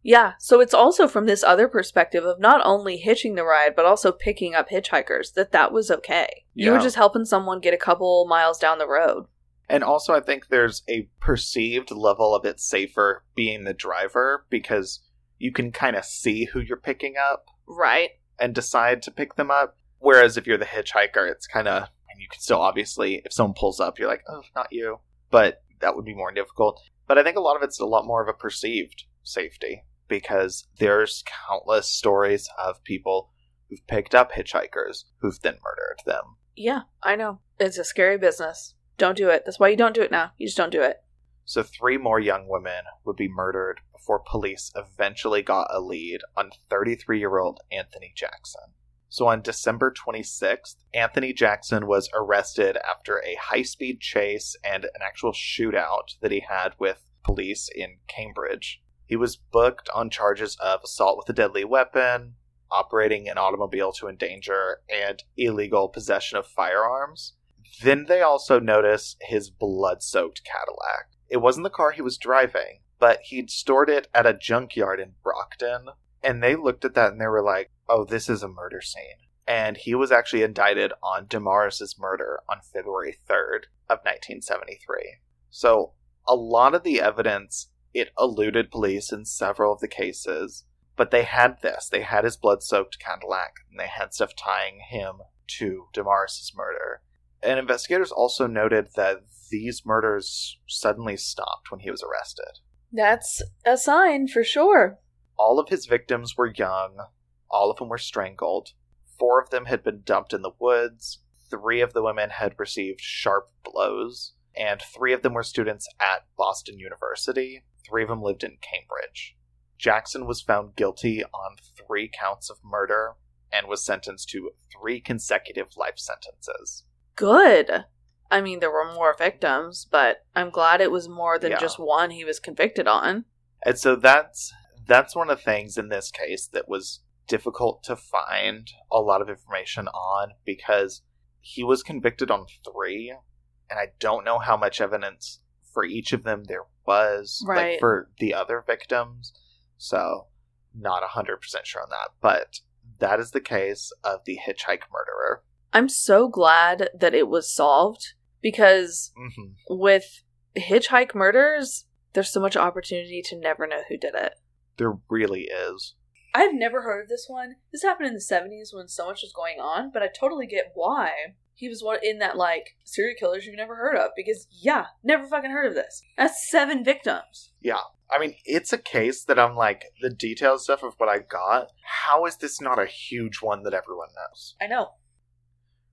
Yeah, so it's also from this other perspective of not only hitching the ride, but also picking up hitchhikers, that that was okay. You were just helping someone get a couple miles down the road. And also, I think there's a perceived level of it safer being the driver because you can kind of see who you're picking up Right. and decide to pick them up. Whereas if you're the hitchhiker, it's kind of, and you can still obviously, if someone pulls up, you're like, oh, not you. But that would be more difficult. But I think a lot of it's a lot more of a perceived safety because there's countless stories of people who've picked up hitchhikers who've then murdered them. Yeah, I know. It's a scary business. Don't do it. That's why you don't do it now. You just don't do it. So three more young women would be murdered before police eventually got a lead on 33 year old Anthony Jackson. So on December 26th, Anthony Jackson was arrested after a high speed chase and an actual shootout that he had with police in Cambridge. He was booked on charges of assault with a deadly weapon, operating an automobile to endanger, and illegal possession of firearms. Then they also notice his blood soaked Cadillac. It wasn't the car he was driving, but he'd stored it at a junkyard in Brockton. And they looked at that and they were like, oh, this is a murder scene. And he was actually indicted on Damaris's murder on February 3rd of 1973. So a lot of the evidence, it eluded police in several of the cases, but they had this. They had his blood soaked Cadillac, and they had stuff tying him to Damaris's murder. And investigators also noted that these murders suddenly stopped when he was arrested. That's a sign for sure. All of his victims were young, all of them were strangled. Four of them had been dumped in the woods, three of the women had received sharp blows, and three of them were students at Boston University. Three of them lived in Cambridge. Jackson was found guilty on three counts of murder and was sentenced to three consecutive life sentences. Good. I mean, there were more victims, but I'm glad it was more than Yeah. just one he was convicted on. And so that's that's one of the things in this case that was difficult to find a lot of information on because he was convicted on three, and I don't know how much evidence for each of them there was, Right. like for the other victims. So, not hundred percent sure on that, but that is the case of the hitchhike murderer. I'm so glad that it was solved because hmm with hitchhike murders, there's so much opportunity to never know who did it. There really is. I've never heard of this one. This happened in the 70s when so much was going on, but I totally get why. He was one in that like serial killers you've never heard of because yeah, never fucking heard of this. That's seven victims. Yeah. I mean, it's a case that I'm like, the detailed stuff of what I got, how is this not a huge one that everyone knows? I know.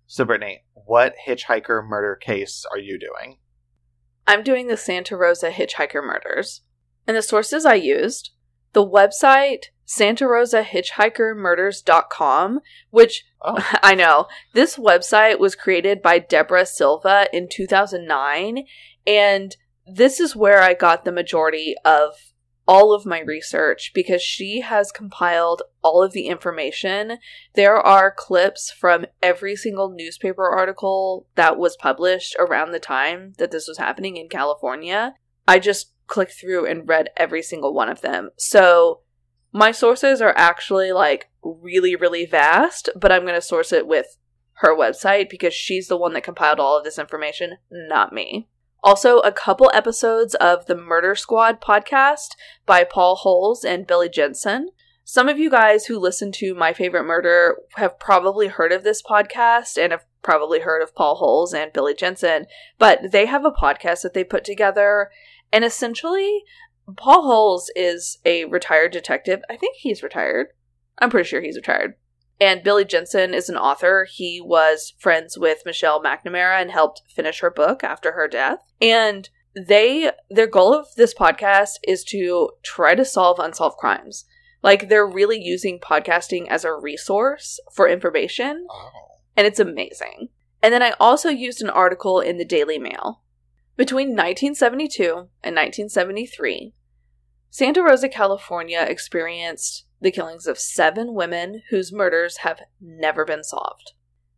So, Brittany, what hitchhiker murder case are you doing? I'm doing the Santa Rosa hitchhiker murders. And the sources I used, the website Santa Rosa hitchhikermurders.com, which Oh, I know. This website was created by Deborah Silva in 2009, and this is where I got the majority of all of my research because she has compiled all of the information. There are clips from every single newspaper article that was published around the time that this was happening in California. I just clicked through and read every single one of them. So my sources are actually like really, really vast, but I'm going to source it with her website because she's the one that compiled all of this information, not me. Also, a couple episodes of the Murder Squad podcast by Paul Holes and Billy Jensen. Some of you guys who listen to My Favorite Murder have probably heard of this podcast and have probably heard of Paul Holes and Billy Jensen, but they have a podcast that they put together, and essentially, Paul Holes is a retired detective. I think he's retired. I'm pretty sure he's retired. And Billy Jensen is an author. He was friends with Michelle McNamara and helped finish her book after her death. And they their goal of this podcast is to try to solve unsolved crimes. Like they're really using podcasting as a resource for information, oh. and it's amazing. And then I also used an article in the Daily Mail. Between 1972 and 1973, Santa Rosa, California experienced the killings of seven women whose murders have never been solved.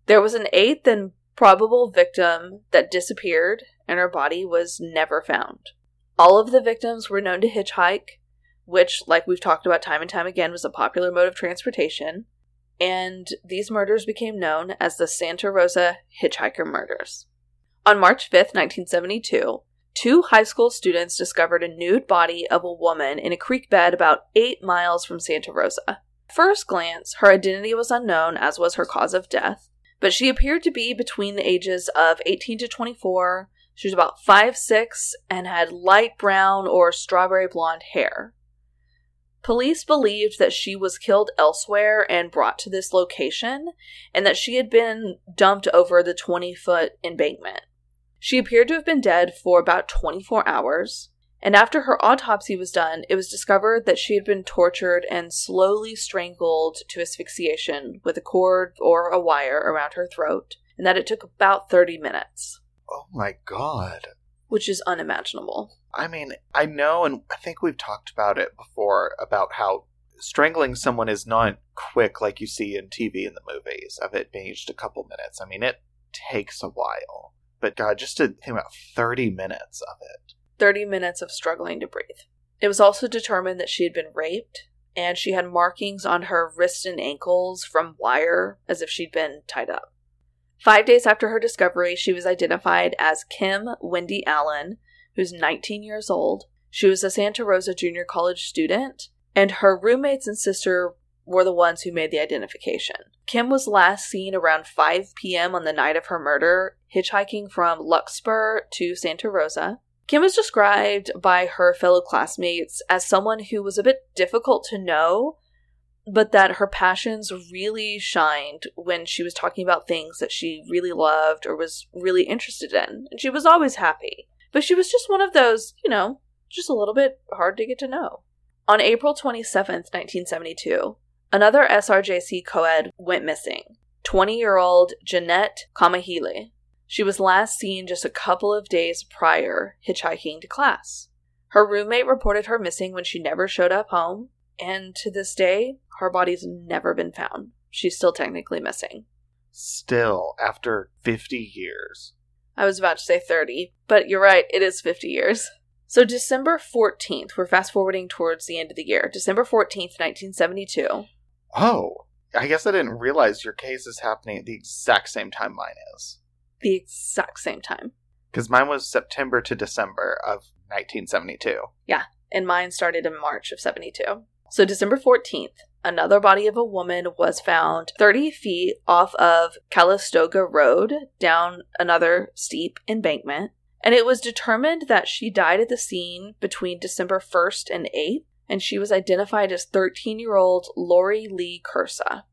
There was an eighth and probable victim that disappeared and her body was never found. All of the victims were known to hitchhike, which, like we've talked about time and time again, was a popular mode of transportation. And these murders became known as the Santa Rosa Hitchhiker Murders. On March 5, 1972, two high school students discovered a nude body of a woman in a creek bed about eight miles from Santa Rosa. First glance, her identity was unknown, as was her cause of death, but she appeared to be between the ages of 18 to 24. She was about five six and had light brown or strawberry blonde hair. Police believed that she was killed elsewhere and brought to this location, and that she had been dumped over the 20 foot embankment. She appeared to have been dead for about 24 hours, and after her autopsy was done, it was discovered that she had been tortured and slowly strangled to asphyxiation with a cord or a wire around her throat, and that it took about 30 minutes. Oh my god. Which is unimaginable. I mean, I know, and I think we've talked about it before about how strangling someone is not quick like you see in TV and the movies of it being just a couple minutes. I mean, it takes a while. But God, just to think about 30 minutes of it. 30 minutes of struggling to breathe. It was also determined that she had been raped, and she had markings on her wrists and ankles from wire as if she'd been tied up. Five days after her discovery, she was identified as Kim Wendy Allen, who's 19 years old. She was a Santa Rosa Junior College student, and her roommates and sister were the ones who made the identification. Kim was last seen around 5 p.m. on the night of her murder, hitchhiking from Larkspur to Santa Rosa. Kim was described by her fellow classmates as someone who was a bit difficult to know, but that her passions really shined when she was talking about things that she really loved or was really interested in, and she was always happy. But she was just one of those, you know, just a little bit hard to get to know. On April 27th, 1972, Another SRJC co-ed went missing. 20-year-old Jeanette Kamahele. She was last seen just a couple of days prior hitchhiking to class. Her roommate reported her missing when she never showed up home, and to this day, her body's never been found. She's still technically missing. Still, after 50 years. I was about to say 30, but you're right, it is 50 years. So, December 14th, we're fast forwarding towards the end of the year. December 14th, 1972. Oh, I guess I didn't realize your case is happening at the exact same time mine is. The exact same time. Because mine was September to December of 1972. Yeah, and mine started in March of 72. So, December 14th, another body of a woman was found 30 feet off of Calistoga Road down another steep embankment. And it was determined that she died at the scene between December 1st and 8th and she was identified as 13 year old Lori Lee Kursa.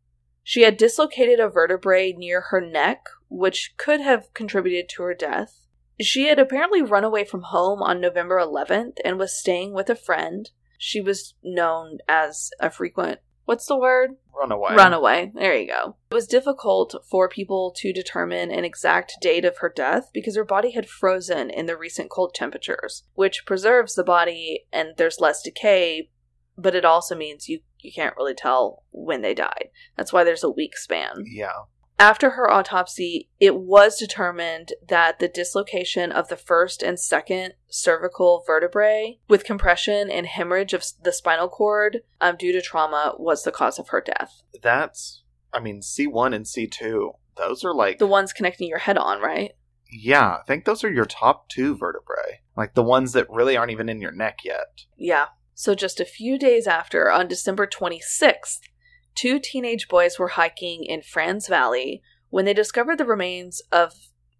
She had dislocated a vertebrae near her neck, which could have contributed to her death. She had apparently run away from home on November 11th and was staying with a friend. She was known as a frequent what's the word? Runaway. Runaway. There you go. It was difficult for people to determine an exact date of her death because her body had frozen in the recent cold temperatures, which preserves the body and there's less decay, but it also means you you can't really tell when they died. That's why there's a week span. Yeah. After her autopsy, it was determined that the dislocation of the first and second cervical vertebrae with compression and hemorrhage of the spinal cord um, due to trauma was the cause of her death. That's, I mean, C1 and C2, those are like. The ones connecting your head on, right? Yeah, I think those are your top two vertebrae. Like the ones that really aren't even in your neck yet. Yeah. So just a few days after, on December 26th, two teenage boys were hiking in Franz Valley when they discovered the remains of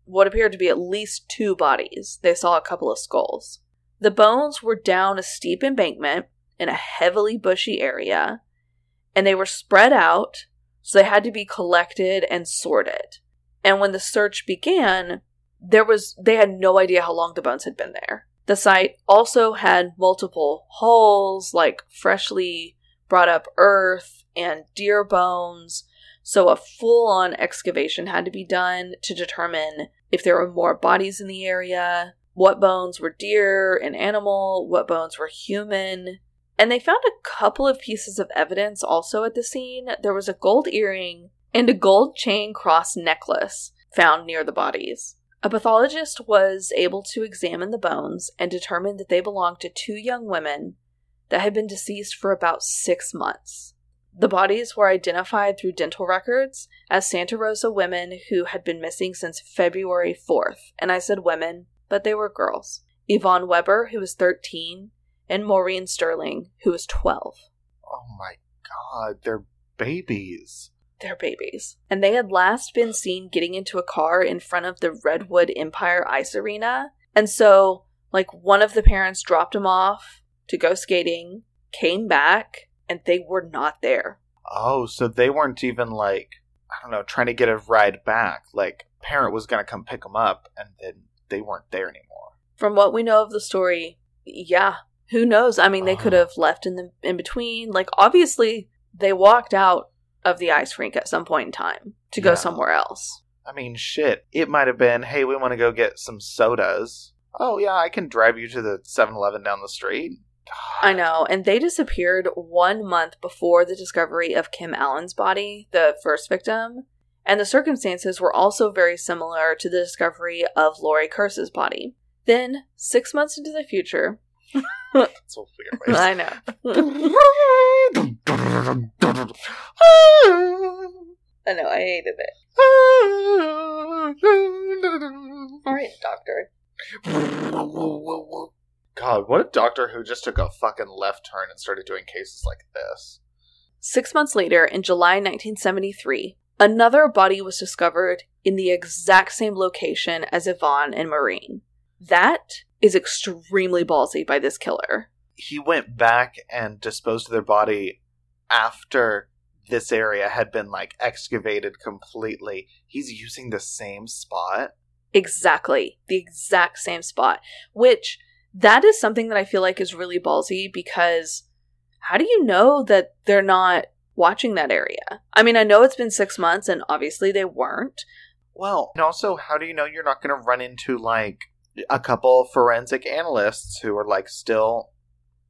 what appeared to be at least two bodies. They saw a couple of skulls. The bones were down a steep embankment in a heavily bushy area, and they were spread out, so they had to be collected and sorted. And when the search began, there was they had no idea how long the bones had been there. The site also had multiple holes, like freshly brought up earth and deer bones. So a full on excavation had to be done to determine if there were more bodies in the area, what bones were deer and animal, what bones were human. And they found a couple of pieces of evidence also at the scene. There was a gold earring and a gold chain cross necklace found near the bodies. A pathologist was able to examine the bones and determine that they belonged to two young women that had been deceased for about six months. The bodies were identified through dental records as Santa Rosa women who had been missing since February 4th. And I said women, but they were girls. Yvonne Weber, who was 13, and Maureen Sterling, who was 12. Oh my god, they're babies. They're babies. And they had last been seen getting into a car in front of the Redwood Empire Ice Arena. And so, like, one of the parents dropped them off to go skating, came back, and they were not there. Oh, so they weren't even like, I don't know, trying to get a ride back. Like, parent was going to come pick them up, and then they weren't there anymore. From what we know of the story, yeah, who knows? I mean, they could Oh. have left in the in between. Like, obviously, they walked out of the ice rink at some point in time to go somewhere else. I mean, shit. It might have been, hey, we want to go get some sodas. Oh, yeah, I can drive you to the 7 Eleven down the street. I know, and they disappeared one month before the discovery of Kim Allen's body, the first victim, and the circumstances were also very similar to the discovery of Lori Kursa's body. Then, six months into the future, so weird. I know. I know, I hated it. All right, doctor. God, what if Doctor Who just took a fucking left turn and started doing cases like this? Six months later, in July 1973, another body was discovered in the exact same location as Yvonne and Maureen. That is extremely ballsy by this killer. He went back and disposed of their body after this area had been like excavated completely. He's using the same spot. Exactly. The exact same spot. Which, that is something that I feel like is really ballsy because how do you know that they're not watching that area? I mean, I know it's been six months and obviously they weren't. Well, and also, how do you know you're not going to run into like a couple forensic analysts who are like still,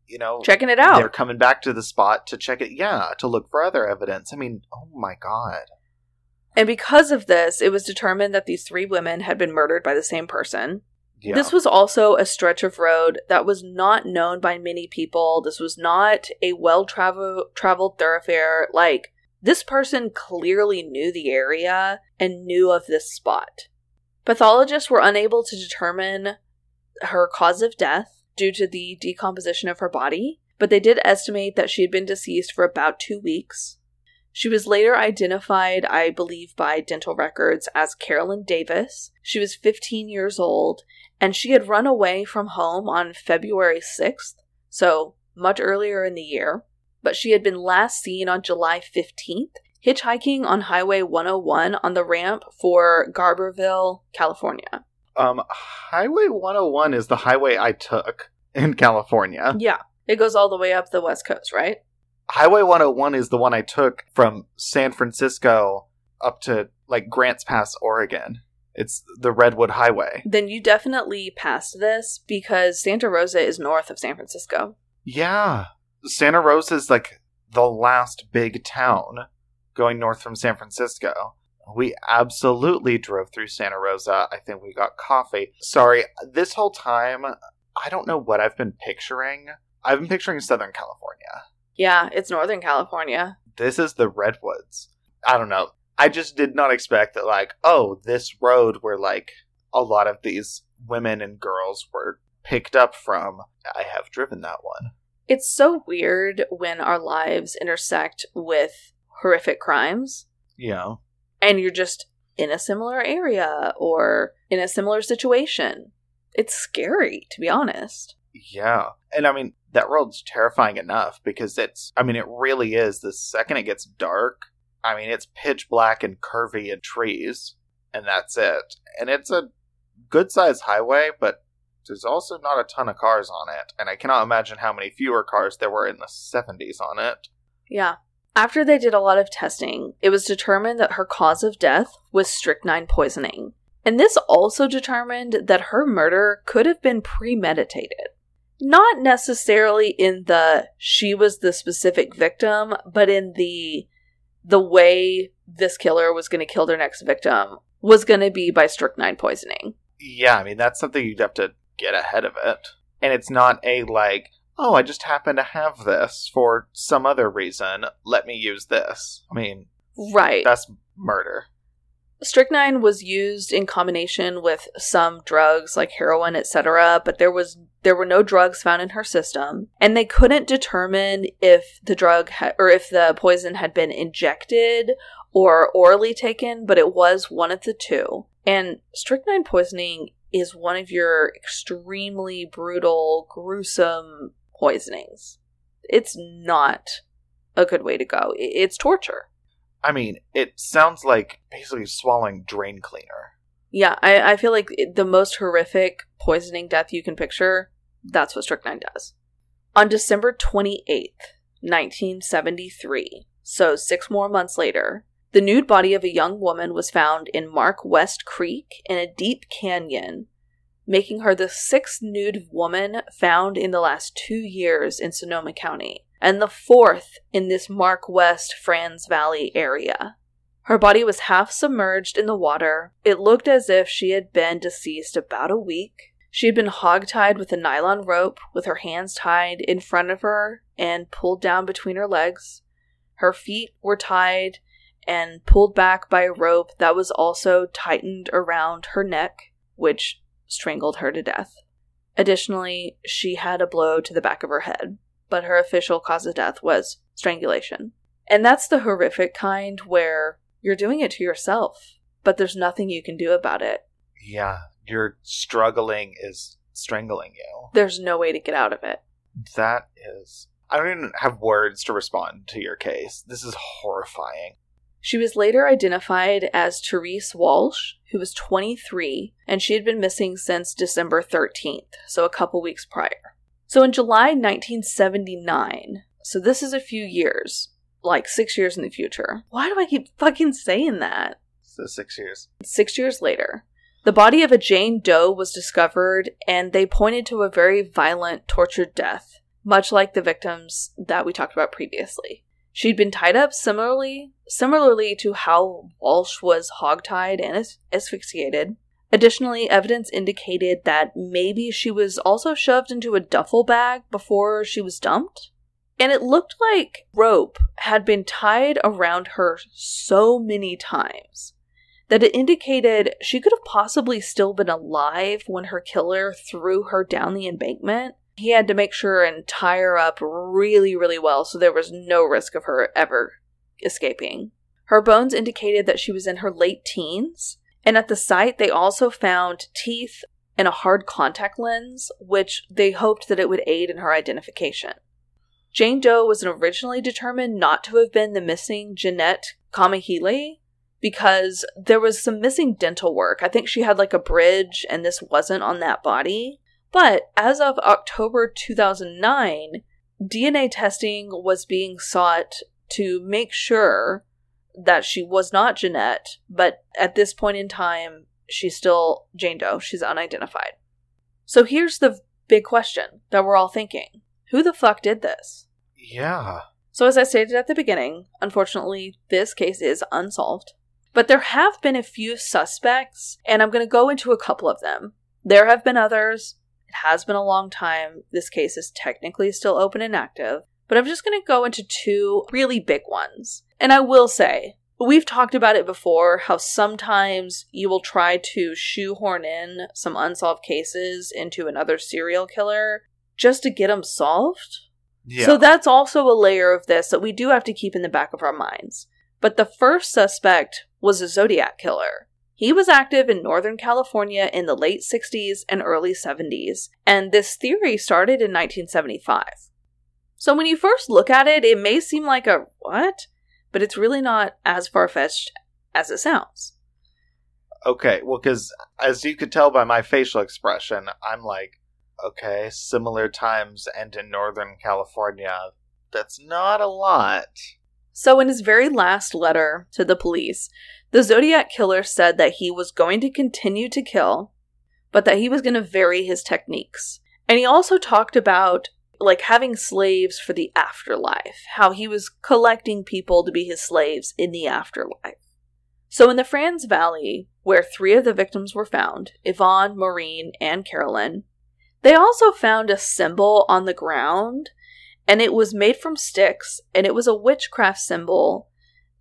you know, Checking it out? they're coming back to the spot to check it? Yeah, to look for other evidence. I mean, oh my god. And because of this, it was determined that these three women had been murdered by the same person. Yeah. This was also a stretch of road that was not known by many people. This was not a well traveled thoroughfare. Like, this person clearly knew the area and knew of this spot. Pathologists were unable to determine her cause of death due to the decomposition of her body, but they did estimate that she had been deceased for about two weeks. She was later identified, I believe, by dental records as Carolyn Davis. She was 15 years old, and she had run away from home on February 6th, so much earlier in the year. But she had been last seen on July 15th, hitchhiking on Highway 101 on the ramp for Garberville, California. um Highway 101 is the highway I took in California. Yeah, it goes all the way up the West Coast, right? Highway 101 is the one I took from San Francisco up to like Grants Pass, Oregon. It's the Redwood Highway. Then you definitely passed this because Santa Rosa is north of San Francisco. Yeah. Santa Rosa is like the last big town going north from San Francisco. We absolutely drove through Santa Rosa. I think we got coffee. Sorry, this whole time, I don't know what I've been picturing. I've been picturing Southern California. Yeah, it's Northern California. This is the Redwoods. I don't know. I just did not expect that, like, oh, this road where, like, a lot of these women and girls were picked up from. I have driven that one. It's so weird when our lives intersect with horrific crimes Yeah. and you're just in a similar area or in a similar situation. It's scary, to be honest. Yeah. And I mean, that world's terrifying enough because it's, I mean, it really is. The second it gets dark, I mean, it's pitch black and curvy and trees, and that's it. And it's a good sized highway, but there's also not a ton of cars on it. And I cannot imagine how many fewer cars there were in the 70s on it. Yeah. After they did a lot of testing, it was determined that her cause of death was strychnine poisoning. And this also determined that her murder could have been premeditated. Not necessarily in the she was the specific victim, but in the the way this killer was going to kill their next victim was going to be by strychnine poisoning. Yeah, I mean, that's something you'd have to get ahead of it. And it's not a like, oh, I just happen to have this for some other reason. Let me use this. I mean, Right. that's murder. Strychnine was used in combination with some drugs like heroin, etc., but there was there were no drugs found in her system, and they couldn't determine if the drug ha- or if the poison had been injected or orally taken, but it was one of the two. And strychnine poisoning is one of your extremely brutal, gruesome poisonings. It's not a good way to go. It's torture. I mean, it sounds like basically swallowing drain cleaner. Yeah, I, I feel like the most horrific poisoning death you can picture, that's what strychnine does. On December 28th, 1973, so six more months later, the nude body of a young woman was found in Mark West Creek in a deep canyon, making her the sixth nude woman found in the last two years in Sonoma County, and the fourth in this Mark West Franz Valley area. Her body was half submerged in the water. It looked as if she had been deceased about a week. She had been hogtied with a nylon rope with her hands tied in front of her and pulled down between her legs. Her feet were tied and pulled back by a rope that was also tightened around her neck, which strangled her to death. Additionally, she had a blow to the back of her head, but her official cause of death was strangulation. And that's the horrific kind where you're doing it to yourself, but there's nothing you can do about it. Yeah, your struggling is strangling you. There's no way to get out of it. That is. I don't even have words to respond to your case. This is horrifying. She was later identified as Therese Walsh, who was 23, and she had been missing since December 13th, so a couple weeks prior. So in July 1979, so this is a few years, like six years in the future. Why do I keep fucking saying that? So six years. Six years later, the body of a Jane Doe was discovered, and they pointed to a very violent, tortured death, much like the victims that we talked about previously. She'd been tied up similarly, similarly to how Walsh was hogtied and as- asphyxiated. Additionally, evidence indicated that maybe she was also shoved into a duffel bag before she was dumped. And it looked like rope had been tied around her so many times that it indicated she could have possibly still been alive when her killer threw her down the embankment. He had to make sure and tie her up really, really well so there was no risk of her ever escaping. Her bones indicated that she was in her late teens, and at the site they also found teeth and a hard contact lens, which they hoped that it would aid in her identification. Jane Doe was originally determined not to have been the missing Jeanette Kamahele because there was some missing dental work. I think she had like a bridge and this wasn't on that body. But as of October 2009, DNA testing was being sought to make sure that she was not Jeanette, but at this point in time, she's still Jane Doe. She's unidentified. So here's the big question that we're all thinking Who the fuck did this? Yeah. So, as I stated at the beginning, unfortunately, this case is unsolved. But there have been a few suspects, and I'm going to go into a couple of them. There have been others. It has been a long time. This case is technically still open and active. But I'm just going to go into two really big ones. And I will say, we've talked about it before how sometimes you will try to shoehorn in some unsolved cases into another serial killer just to get them solved. Yeah. So that's also a layer of this that we do have to keep in the back of our minds. But the first suspect was a Zodiac killer. He was active in Northern California in the late 60s and early 70s, and this theory started in 1975. So when you first look at it, it may seem like a what? But it's really not as far fetched as it sounds. Okay, well, because as you could tell by my facial expression, I'm like, okay, similar times and in Northern California. That's not a lot. So, in his very last letter to the police, the Zodiac killer said that he was going to continue to kill, but that he was going to vary his techniques. And he also talked about like having slaves for the afterlife, how he was collecting people to be his slaves in the afterlife. So, in the Franz Valley, where three of the victims were found Yvonne, Maureen, and Carolyn they also found a symbol on the ground, and it was made from sticks, and it was a witchcraft symbol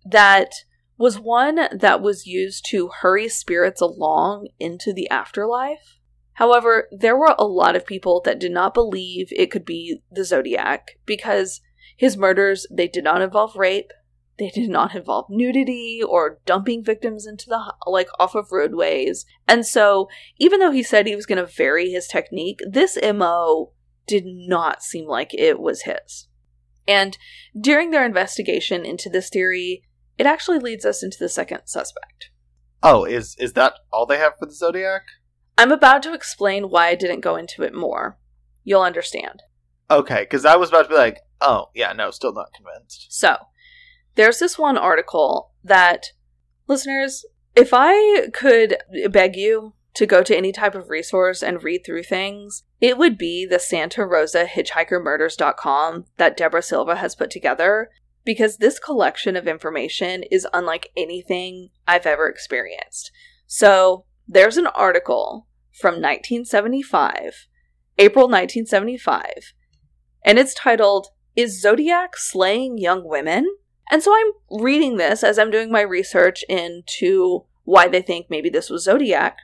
that was one that was used to hurry spirits along into the afterlife. However, there were a lot of people that did not believe it could be the Zodiac because his murders they did not involve rape, they did not involve nudity or dumping victims into the like off of roadways. And so, even though he said he was going to vary his technique, this MO did not seem like it was his. And during their investigation into this theory, it actually leads us into the second suspect. Oh, is is that all they have for the Zodiac? I'm about to explain why I didn't go into it more. You'll understand. Okay, because I was about to be like, oh, yeah, no, still not convinced. So, there's this one article that, listeners, if I could beg you to go to any type of resource and read through things, it would be the Santa Rosa Hitchhikermurders.com that Deborah Silva has put together because this collection of information is unlike anything I've ever experienced. So, there's an article from 1975, April 1975, and it's titled Is Zodiac Slaying Young Women? And so I'm reading this as I'm doing my research into why they think maybe this was Zodiac.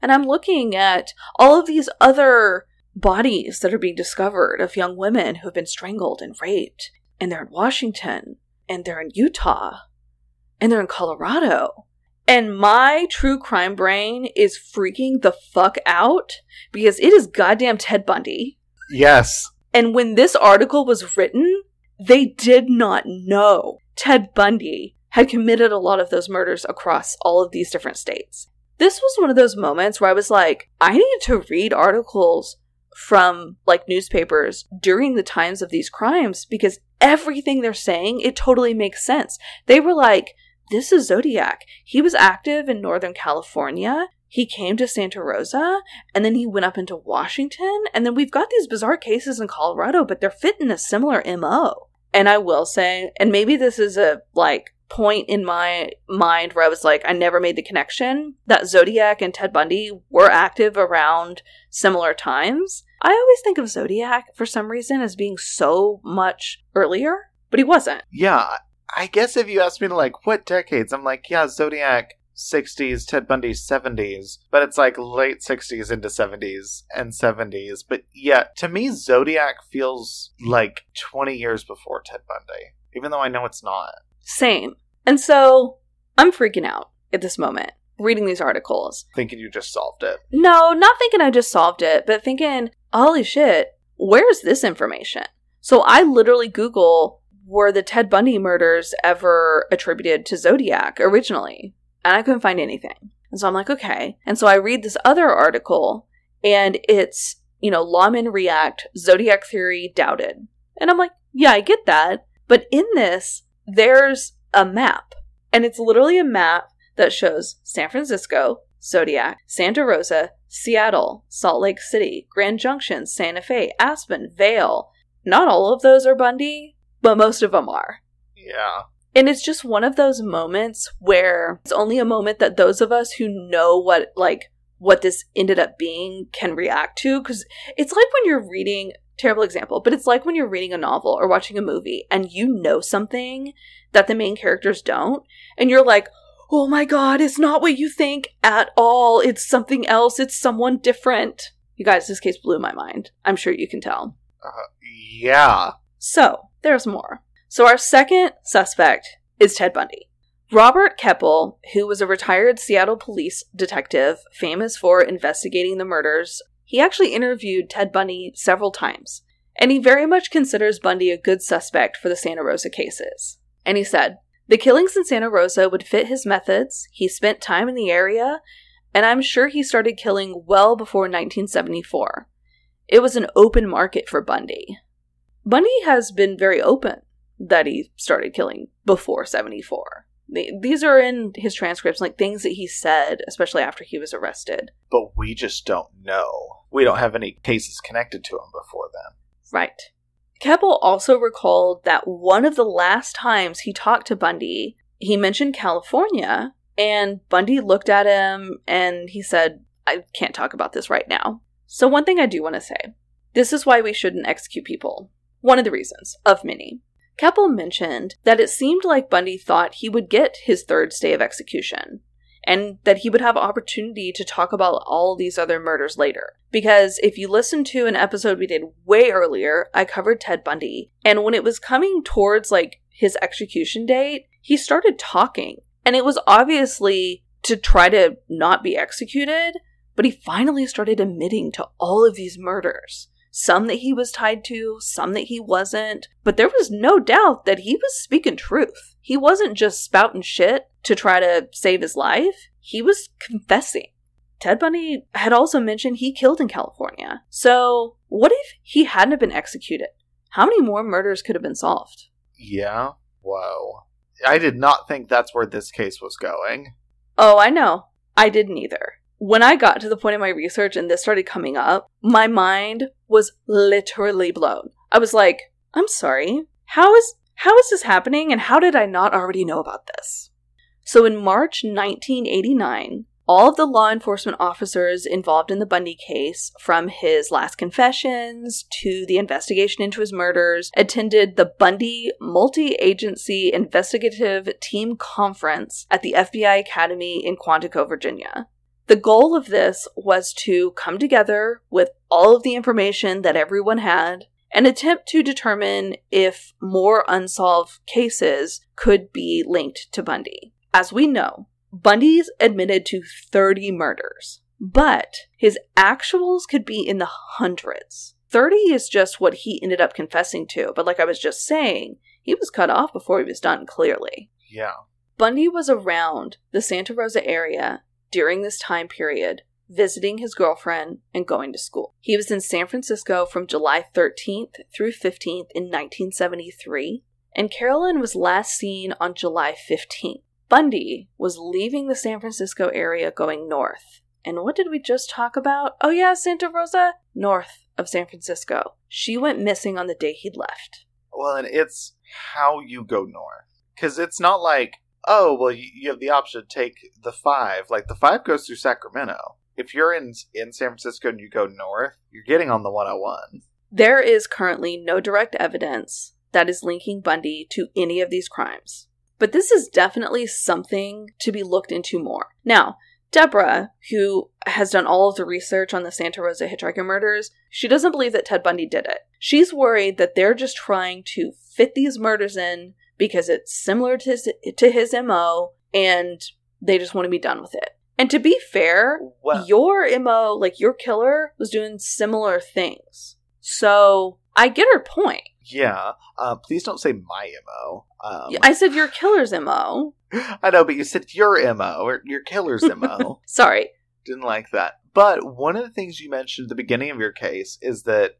And I'm looking at all of these other bodies that are being discovered of young women who have been strangled and raped. And they're in Washington, and they're in Utah, and they're in Colorado. And my true crime brain is freaking the fuck out because it is goddamn Ted Bundy. Yes. And when this article was written, they did not know Ted Bundy had committed a lot of those murders across all of these different states. This was one of those moments where I was like, I need to read articles from like newspapers during the times of these crimes because everything they're saying, it totally makes sense. They were like, this is Zodiac. He was active in Northern California. He came to Santa Rosa and then he went up into Washington. And then we've got these bizarre cases in Colorado, but they're fitting a similar MO. And I will say, and maybe this is a like point in my mind where I was like, I never made the connection that Zodiac and Ted Bundy were active around similar times. I always think of Zodiac for some reason as being so much earlier, but he wasn't. Yeah, I guess if you ask me to like what decades, I'm like, yeah, Zodiac 60s, Ted Bundy 70s, but it's like late 60s into 70s and 70s. But yeah, to me, Zodiac feels like 20 years before Ted Bundy, even though I know it's not. Same. And so I'm freaking out at this moment reading these articles. Thinking you just solved it. No, not thinking I just solved it, but thinking, holy shit, where's this information? So I literally Google were the Ted Bundy murders ever attributed to Zodiac originally? and I couldn't find anything. And so I'm like, okay. And so I read this other article, and it's, you know, lawmen react, zodiac theory doubted. And I'm like, yeah, I get that. But in this, there's a map. And it's literally a map that shows San Francisco, Zodiac, Santa Rosa, Seattle, Salt Lake City, Grand Junction, Santa Fe, Aspen, Vail. Not all of those are Bundy, but most of them are. Yeah. And it's just one of those moments where it's only a moment that those of us who know what, like, what this ended up being can react to. Because it's like when you're reading, terrible example, but it's like when you're reading a novel or watching a movie and you know something that the main characters don't. And you're like, oh my god, it's not what you think at all. It's something else. It's someone different. You guys, this case blew my mind. I'm sure you can tell. Uh, yeah. So, there's more. So our second suspect is Ted Bundy. Robert Keppel, who was a retired Seattle police detective famous for investigating the murders, he actually interviewed Ted Bundy several times, and he very much considers Bundy a good suspect for the Santa Rosa cases. And he said, The killings in Santa Rosa would fit his methods, he spent time in the area, and I'm sure he started killing well before 1974. It was an open market for Bundy. Bundy has been very open that he started killing before 74. These are in his transcripts, like things that he said, especially after he was arrested. But we just don't know. We don't have any cases connected to him before then. Right. Keppel also recalled that one of the last times he talked to Bundy, he mentioned California, And Bundy looked at him and he said, I can't talk about this right now. So, one thing I do want to say this is why we shouldn't execute people. One of the reasons, of many. Keppel mentioned that it seemed like Bundy thought he would get his third stay of execution, and that he would have opportunity to talk about all these other murders later. Because if you listen to an episode we did way earlier, I covered Ted Bundy, and when it was coming towards like his execution date, he started talking, and it was obviously to try to not be executed, but he finally started admitting to all of these murders. Some that he was tied to, some that he wasn't, but there was no doubt that he was speaking truth. He wasn't just spouting shit to try to save his life, he was confessing. Ted Bundy had also mentioned he killed in California. So, what if he hadn't been executed? How many more murders could have been solved? Yeah. Whoa. I did not think that's where this case was going. Oh, I know. I didn't either. When I got to the point of my research and this started coming up, my mind was literally blown. I was like, I'm sorry. How is how is this happening and how did I not already know about this? So in March 1989, all of the law enforcement officers involved in the Bundy case, from his last confessions to the investigation into his murders, attended the Bundy Multi Agency Investigative Team Conference at the FBI Academy in Quantico, Virginia. The goal of this was to come together with all of the information that everyone had and attempt to determine if more unsolved cases could be linked to Bundy. As we know, Bundy's admitted to 30 murders, but his actuals could be in the hundreds. 30 is just what he ended up confessing to, but like I was just saying, he was cut off before he was done, clearly. Yeah. Bundy was around the Santa Rosa area during this time period, visiting his girlfriend and going to school. He was in San Francisco from July 13th through 15th in 1973, and Carolyn was last seen on July 15th. Bundy was leaving the San Francisco area going north. And what did we just talk about? Oh, yeah, Santa Rosa? North of San Francisco. She went missing on the day he'd left. Well, and it's how you go north. Because it's not like, oh, well, you, you have the option to take the five. Like, the five goes through Sacramento. If you're in, in San Francisco and you go north, you're getting on the 101. There is currently no direct evidence that is linking Bundy to any of these crimes. But this is definitely something to be looked into more. Now, Deborah, who has done all of the research on the Santa Rosa hitchhiker murders, she doesn't believe that Ted Bundy did it. She's worried that they're just trying to fit these murders in because it's similar to his, to his MO and they just want to be done with it. And to be fair, your MO, like your killer, was doing similar things. So I get her point. Yeah. Uh, please don't say my MO. Um, I said your killer's MO. I know, but you said your MO or your killer's MO. Sorry. Didn't like that. But one of the things you mentioned at the beginning of your case is that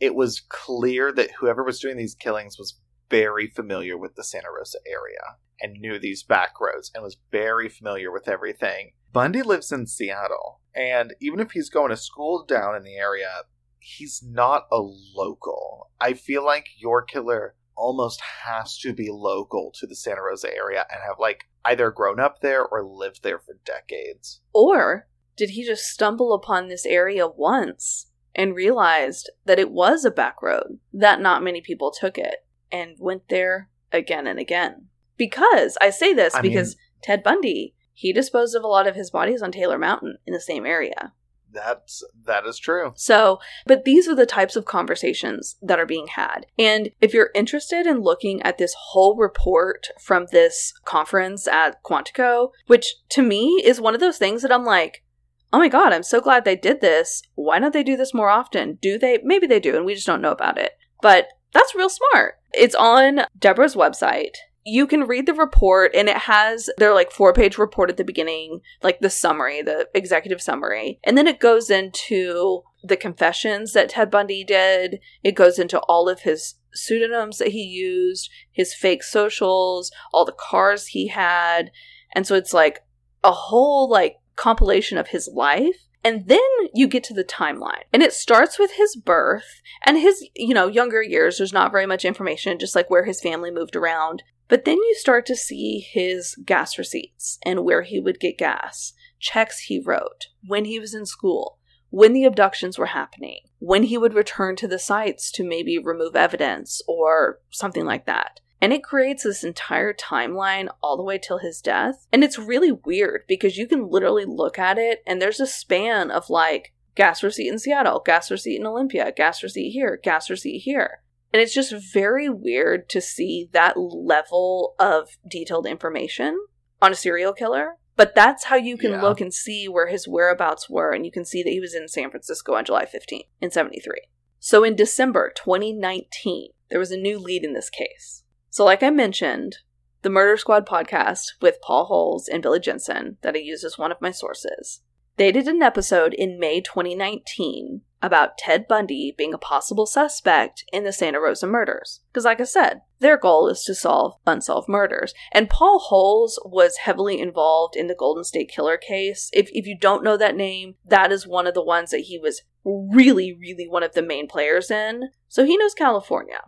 it was clear that whoever was doing these killings was very familiar with the Santa Rosa area and knew these back roads and was very familiar with everything. Bundy lives in Seattle, and even if he's going to school down in the area, he's not a local. I feel like your killer almost has to be local to the Santa Rosa area and have like either grown up there or lived there for decades. Or did he just stumble upon this area once and realized that it was a back road, that not many people took it, and went there again and again? Because I say this I because mean, Ted Bundy, he disposed of a lot of his bodies on Taylor Mountain in the same area. That's that is true. So, but these are the types of conversations that are being had. And if you're interested in looking at this whole report from this conference at Quantico, which to me is one of those things that I'm like, oh my god, I'm so glad they did this. Why don't they do this more often? Do they? Maybe they do, and we just don't know about it. But that's real smart. It's on Deborah's website you can read the report and it has their like four page report at the beginning, like the summary, the executive summary. And then it goes into the confessions that Ted Bundy did. It goes into all of his pseudonyms that he used, his fake socials, all the cars he had. And so it's like a whole like compilation of his life. And then you get to the timeline. And it starts with his birth and his, you know, younger years. There's not very much information, just like where his family moved around. But then you start to see his gas receipts and where he would get gas, checks he wrote, when he was in school, when the abductions were happening, when he would return to the sites to maybe remove evidence or something like that. And it creates this entire timeline all the way till his death. And it's really weird because you can literally look at it and there's a span of like gas receipt in Seattle, gas receipt in Olympia, gas receipt here, gas receipt here. And it's just very weird to see that level of detailed information on a serial killer. But that's how you can Yeah. look and see where his whereabouts were. And you can see that he was in San Francisco on July 15th in 73. So in December 2019, there was a new lead in this case. So, like I mentioned, the Murder Squad podcast with Paul Holes and Billy Jensen, that I use as one of my sources, they did an episode in May 2019 about Ted Bundy being a possible suspect in the Santa Rosa murders. Because, like I said, their goal is to solve unsolved murders. And Paul Holes was heavily involved in the Golden State Killer case. If, if you don't know that name, that is one of the ones that he was really, really one of the main players in. So he knows California.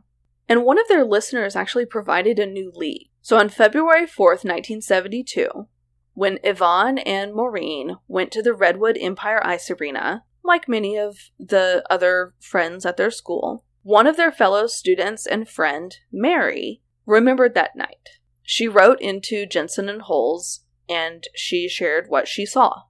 And one of their listeners actually provided a new lead. So on February 4th, 1972, when Yvonne and Maureen went to the Redwood Empire Ice Arena, like many of the other friends at their school, one of their fellow students and friend, Mary, remembered that night. She wrote into Jensen and Holes and she shared what she saw.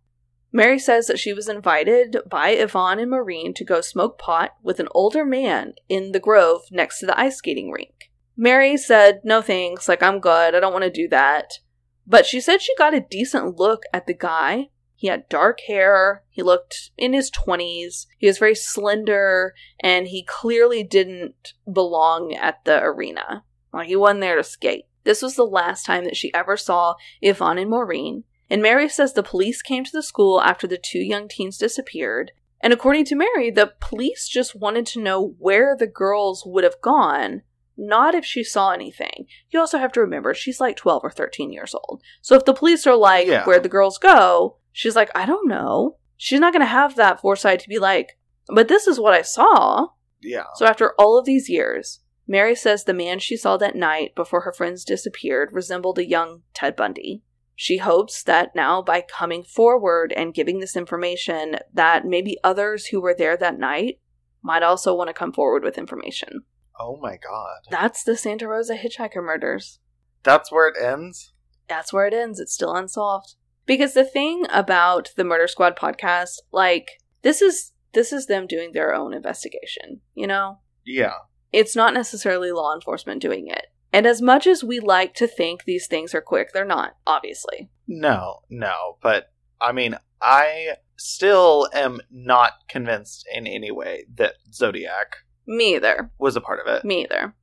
Mary says that she was invited by Yvonne and Maureen to go smoke pot with an older man in the grove next to the ice skating rink. Mary said, No thanks, like I'm good, I don't want to do that. But she said she got a decent look at the guy. He had dark hair, he looked in his 20s, he was very slender, and he clearly didn't belong at the arena. Like he wasn't there to skate. This was the last time that she ever saw Yvonne and Maureen, and Mary says the police came to the school after the two young teens disappeared. And according to Mary, the police just wanted to know where the girls would have gone, not if she saw anything. You also have to remember, she's like 12 or 13 years old. So if the police are like, Yeah. where'd the girls go? She's like, I don't know. She's not going to have that foresight to be like, but this is what I saw. Yeah. So after all of these years, Mary says the man she saw that night before her friends disappeared resembled a young Ted Bundy. She hopes that now by coming forward and giving this information that maybe others who were there that night might also want to come forward with information. Oh my god. That's the Santa Rosa hitchhiker murders. That's where it ends? That's where it ends. It's still unsolved. Because the thing about the Murder Squad podcast, like this is this is them doing their own investigation, you know? Yeah. It's not necessarily law enforcement doing it. And as much as we like to think these things are quick, they're not, obviously. No, no. But I mean, I still am not convinced in any way that Zodiac Me either. was a part of it. Me either.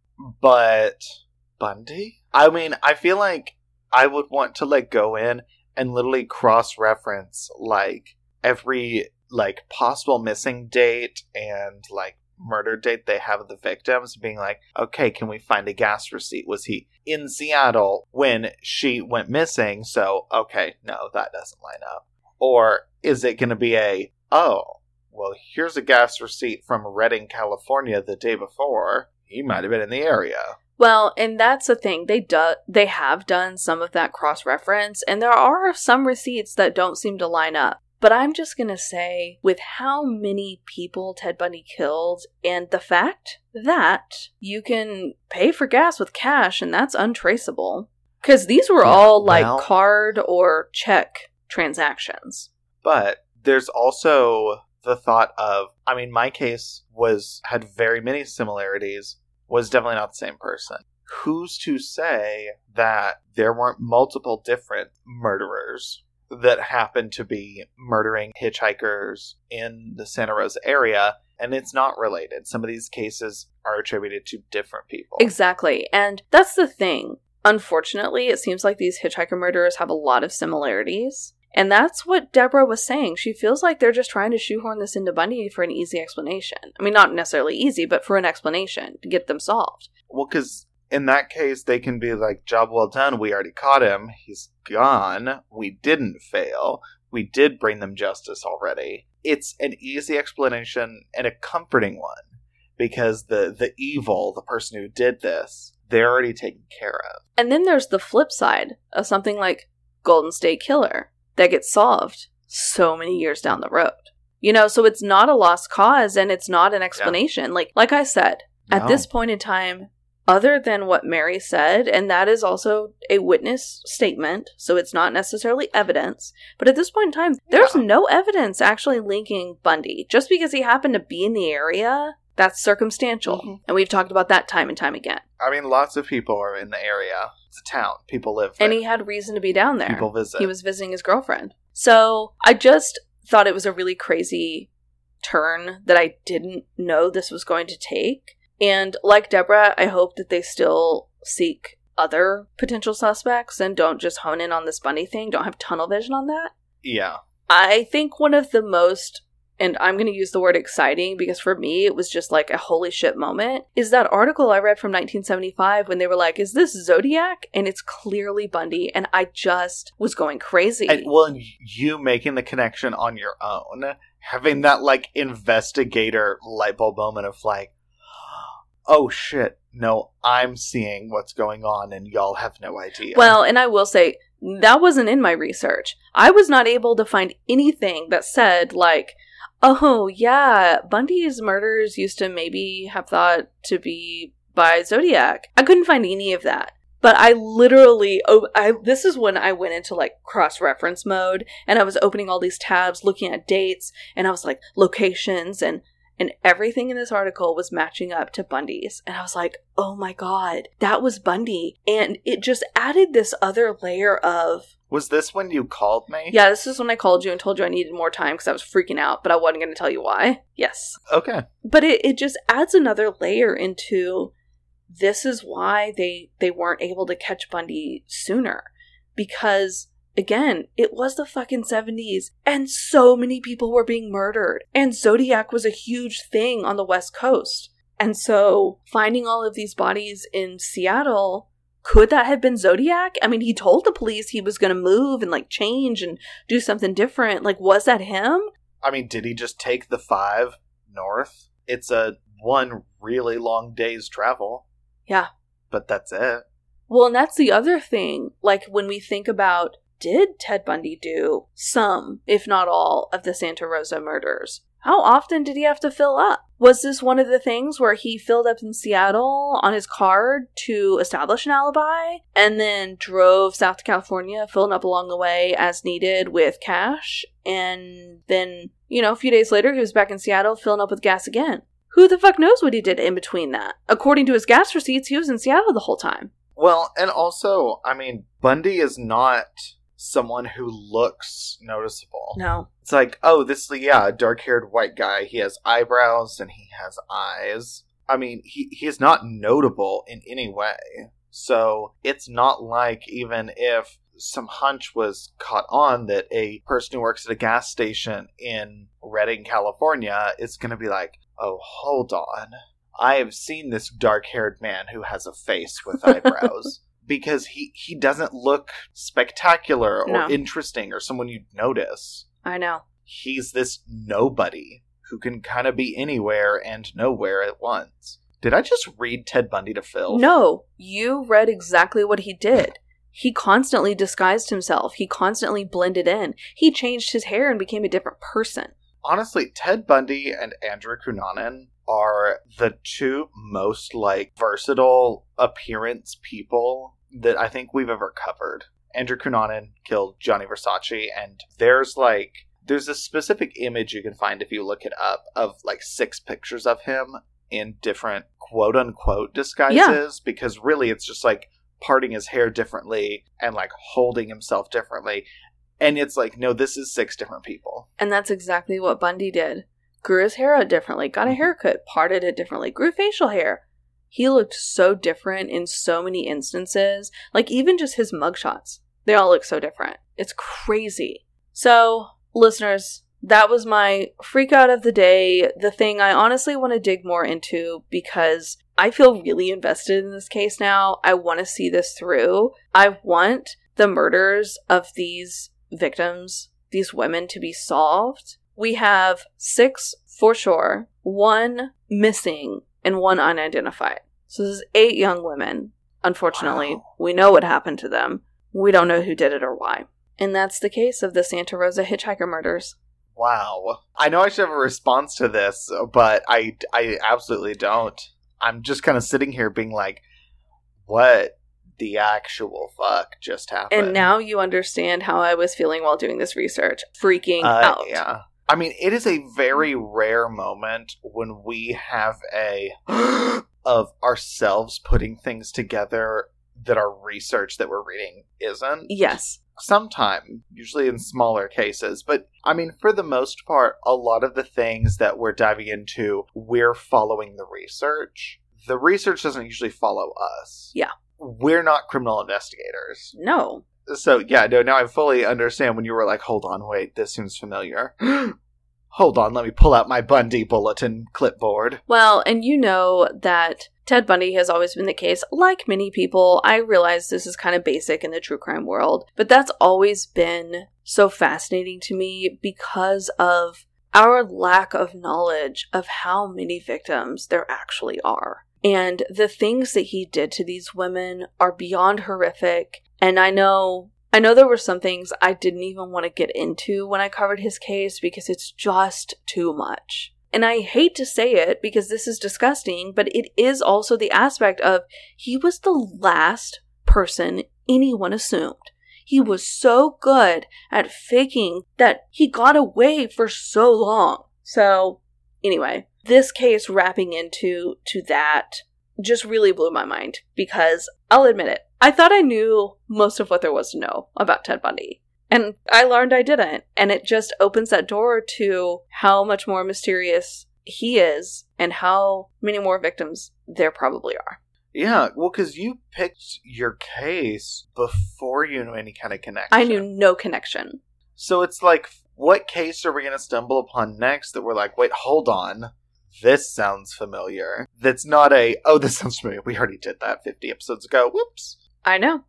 But Bundy? I mean, I feel like I would want to like go in and literally cross reference like every like possible missing date and like murder date they have the victims being like okay can we find a gas receipt? Was he in seattle when she went missing? So okay no that doesn't line up. Or is it going to be a oh well here's a gas receipt from redding california the day before. He might have been in the area. Well, and that's the thing. They do they have done some of that cross reference, and there are some receipts that don't seem to line up. But I'm just gonna say, with how many people Ted Bundy killed, and the fact that you can pay for gas with cash and that's untraceable. Because these were all like well- card or check transactions. But there's also the thought of I mean my case was had very many similarities was definitely not the same person. Who's to say that there weren't multiple different murderers that happen to be murdering hitchhikers in the Santa Rosa area and it's not related. Some of these cases are attributed to different people. Exactly. And that's the thing. Unfortunately, it seems like these hitchhiker murderers have a lot of similarities. And that's what Deborah was saying. She feels like they're just trying to shoehorn this into Bundy for an easy explanation. I mean, not necessarily easy, but for an explanation to get them solved. Well, because in that case, they can be like, job well done. We already caught him. He's gone. We didn't fail. We did bring them justice already. It's an easy explanation and a comforting one because the, the evil, the person who did this, they're already taken care of. And then there's the flip side of something like Golden State Killer that gets solved so many years down the road. You know, so it's not a lost cause and it's not an explanation. Like like I said, at this point in time, other than what Mary said, and that is also a witness statement, so it's not necessarily evidence, but at this point in time, there's Yeah. no evidence actually linking Bundy. Just because he happened to be in the area, that's circumstantial. Mhm. And we've talked about that time and time again. I mean, lots of people are in the area. It's a town. People live there. And he had reason to be down there. People visit. He was visiting his girlfriend. So I just thought it was a really crazy turn that I didn't know this was going to take. And like Deborah, I hope that they still seek other potential suspects and don't just hone in on this Bundy thing, don't have tunnel vision on that. yeah. I think one of the most, and I'm going to use the word exciting because for me it was just like a holy shit moment, is that article I read from 1975 when they were like, Is this Zodiac? And it's clearly Bundy. And I just was going crazy. And, well, you making the connection on your own, having that like investigator light bulb moment of like, oh shit, no, I'm seeing what's going on, and y'all have no idea. Well, and I will say that wasn't in my research. I was not able to find anything that said like, "Oh yeah, Bundy's murders used to maybe have thought to be by Zodiac." I couldn't find any of that. But I literally, oh, I this is when I went into like cross reference mode, and I was opening all these tabs, looking at dates, and I was like locations and and everything in this article was matching up to Bundy's. And I was like, oh my God, that was Bundy. And it just added this other layer of, was this when you called me? yeah, this is when I called you and told you I needed more time because I was freaking out, but I wasn't going to tell you why. Yes. Okay. But it, it just adds another layer into this is why they they weren't able to catch Bundy sooner. Because again, it was the fucking 70s and so many people were being murdered. And Zodiac was a huge thing on the West Coast. And so finding all of these bodies in Seattle, could that have been Zodiac? I mean, he told the police he was going to move and like change and do something different. Like, was that him? I mean, did he just take the five north? It's a one really long day's travel. Yeah. But that's it. Well, and that's the other thing. Like, when we think about did Ted Bundy do some, if not all, of the Santa Rosa murders? How often did he have to fill up? Was this one of the things where he filled up in Seattle on his card to establish an alibi and then drove south to California, filling up along the way as needed with cash? And then, you know, a few days later, he was back in Seattle filling up with gas again. Who the fuck knows what he did in between that? According to his gas receipts, he was in Seattle the whole time. Well, and also, I mean, Bundy is not someone who looks noticeable. No. It's like, oh, this yeah, a dark haired white guy. He has eyebrows and he has eyes. I mean, he he is not notable in any way. So it's not like even if some hunch was caught on that a person who works at a gas station in Redding, California is going to be like, oh, hold on. I have seen this dark haired man who has a face with eyebrows. Because he, he doesn't look spectacular or No. interesting or someone you'd notice. I know. He's this nobody who can kind of be anywhere and nowhere at once. Did I just read Ted Bundy to Phil? No, you read exactly what he did. He constantly disguised himself. He constantly blended in. He changed his hair and became a different person. Honestly, Ted Bundy and Andrew Cunanan are the two most like versatile appearance people that I think we've ever covered. Andrew Cunanan killed Gianni Versace, and there's like there's a specific image you can find if you look it up of like six pictures of him in different quote unquote disguises yeah. because really it's just like parting his hair differently and like holding himself differently. And it's like, no, this is six different people. And that's exactly what Bundy did. Grew his hair out differently, got a mm-hmm. haircut, parted it differently, grew facial hair. He looked so different in so many instances. Like, even just his mugshots, they all look so different. It's crazy. So, listeners, that was my freak out of the day. The thing I honestly want to dig more into because I feel really invested in this case now. I want to see this through. I want the murders of these victims, these women, to be solved. We have six for sure, one missing, and one unidentified. So this is eight young women. Unfortunately, Wow. we know what happened to them. We don't know who did it or why. And that's the case of the Santa Rosa hitchhiker murders. Wow. I know I should have a response to this, but I, I absolutely don't. I'm just kind of sitting here being like, what the actual fuck just happened? And now you understand how I was feeling while doing this research. Freaking Uh, out. Yeah. I mean, it is a very rare moment when we have a of ourselves putting things together that our research that we're reading isn't. Yes. Sometime, usually in smaller cases, but I mean, for the most part, a lot of the things that we're diving into, we're following the research. The research doesn't usually follow us. Yeah. We're not criminal investigators No. So yeah, no, now I fully understand when you were like, hold on, wait, this seems familiar. hold on, let me pull out my Bundy bulletin clipboard. Well, and you know that Ted Bundy has always been the case. Like many people, I realize this is kind of basic in the true crime world, but that's always been so fascinating to me because of our lack of knowledge of how many victims there actually are. And the things that he did to these women are beyond horrific. And I know I know there were some things I didn't even want to get into when I covered his case because it's just too much. And I hate to say it because this is disgusting, but it is also the aspect of he was the last person anyone assumed. He was so good at faking that he got away for so long. So, anyway, this case wrapping into to that just really blew my mind because I'll admit it. I thought I knew most of what there was to know about Ted Bundy. And I learned I didn't. And it just opens that door to how much more mysterious he is and how many more victims there probably are. Yeah, well, because you picked your case before you knew any kind of connection. I knew no connection. So it's like, what case are we going to stumble upon next that we're like, wait, hold on. This sounds familiar. That's not a, oh, this sounds familiar. We already did that 50 episodes ago. Whoops. I know.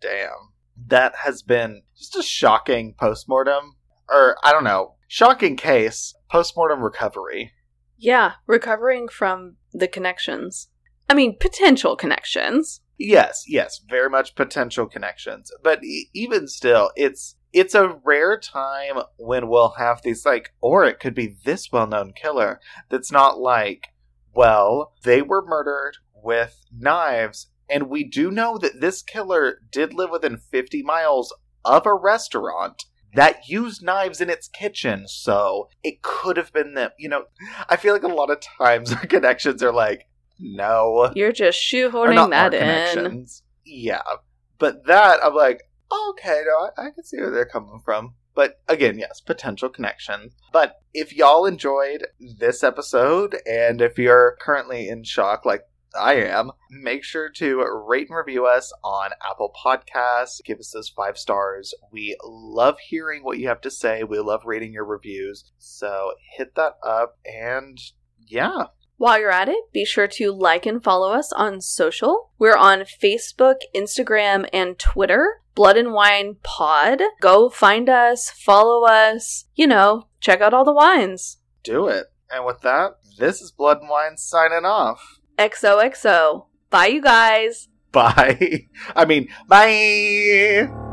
Damn. That has been just a shocking postmortem. Or, I don't know, shocking case, postmortem recovery. Yeah, recovering from the connections. I mean, potential connections. Yes, yes, very much potential connections. But e- even still, it's it's a rare time when we'll have these like or it could be this well-known killer that's not like well, they were murdered with knives and we do know that this killer did live within 50 miles of a restaurant that used knives in its kitchen, so it could have been them. You know, I feel like a lot of times our connections are like, no, You're just shoehorning that in. Yeah, but that I'm like, okay, no, I, I can see where they're coming from. But again, yes, potential connections. But if y'all enjoyed this episode, and if you're currently in shock like I am, make sure to rate and review us on Apple Podcasts. Give us those five stars. We love hearing what you have to say. We love reading your reviews. So hit that up, and yeah, While you're at it, be sure to like and follow us on social. We're on Facebook, Instagram, and Twitter. Blood and Wine Pod. Go find us, follow us, you know, check out all the wines. do it. And with that, this is Blood and Wine signing off. XOXO. Bye, you guys. Bye. I mean, bye.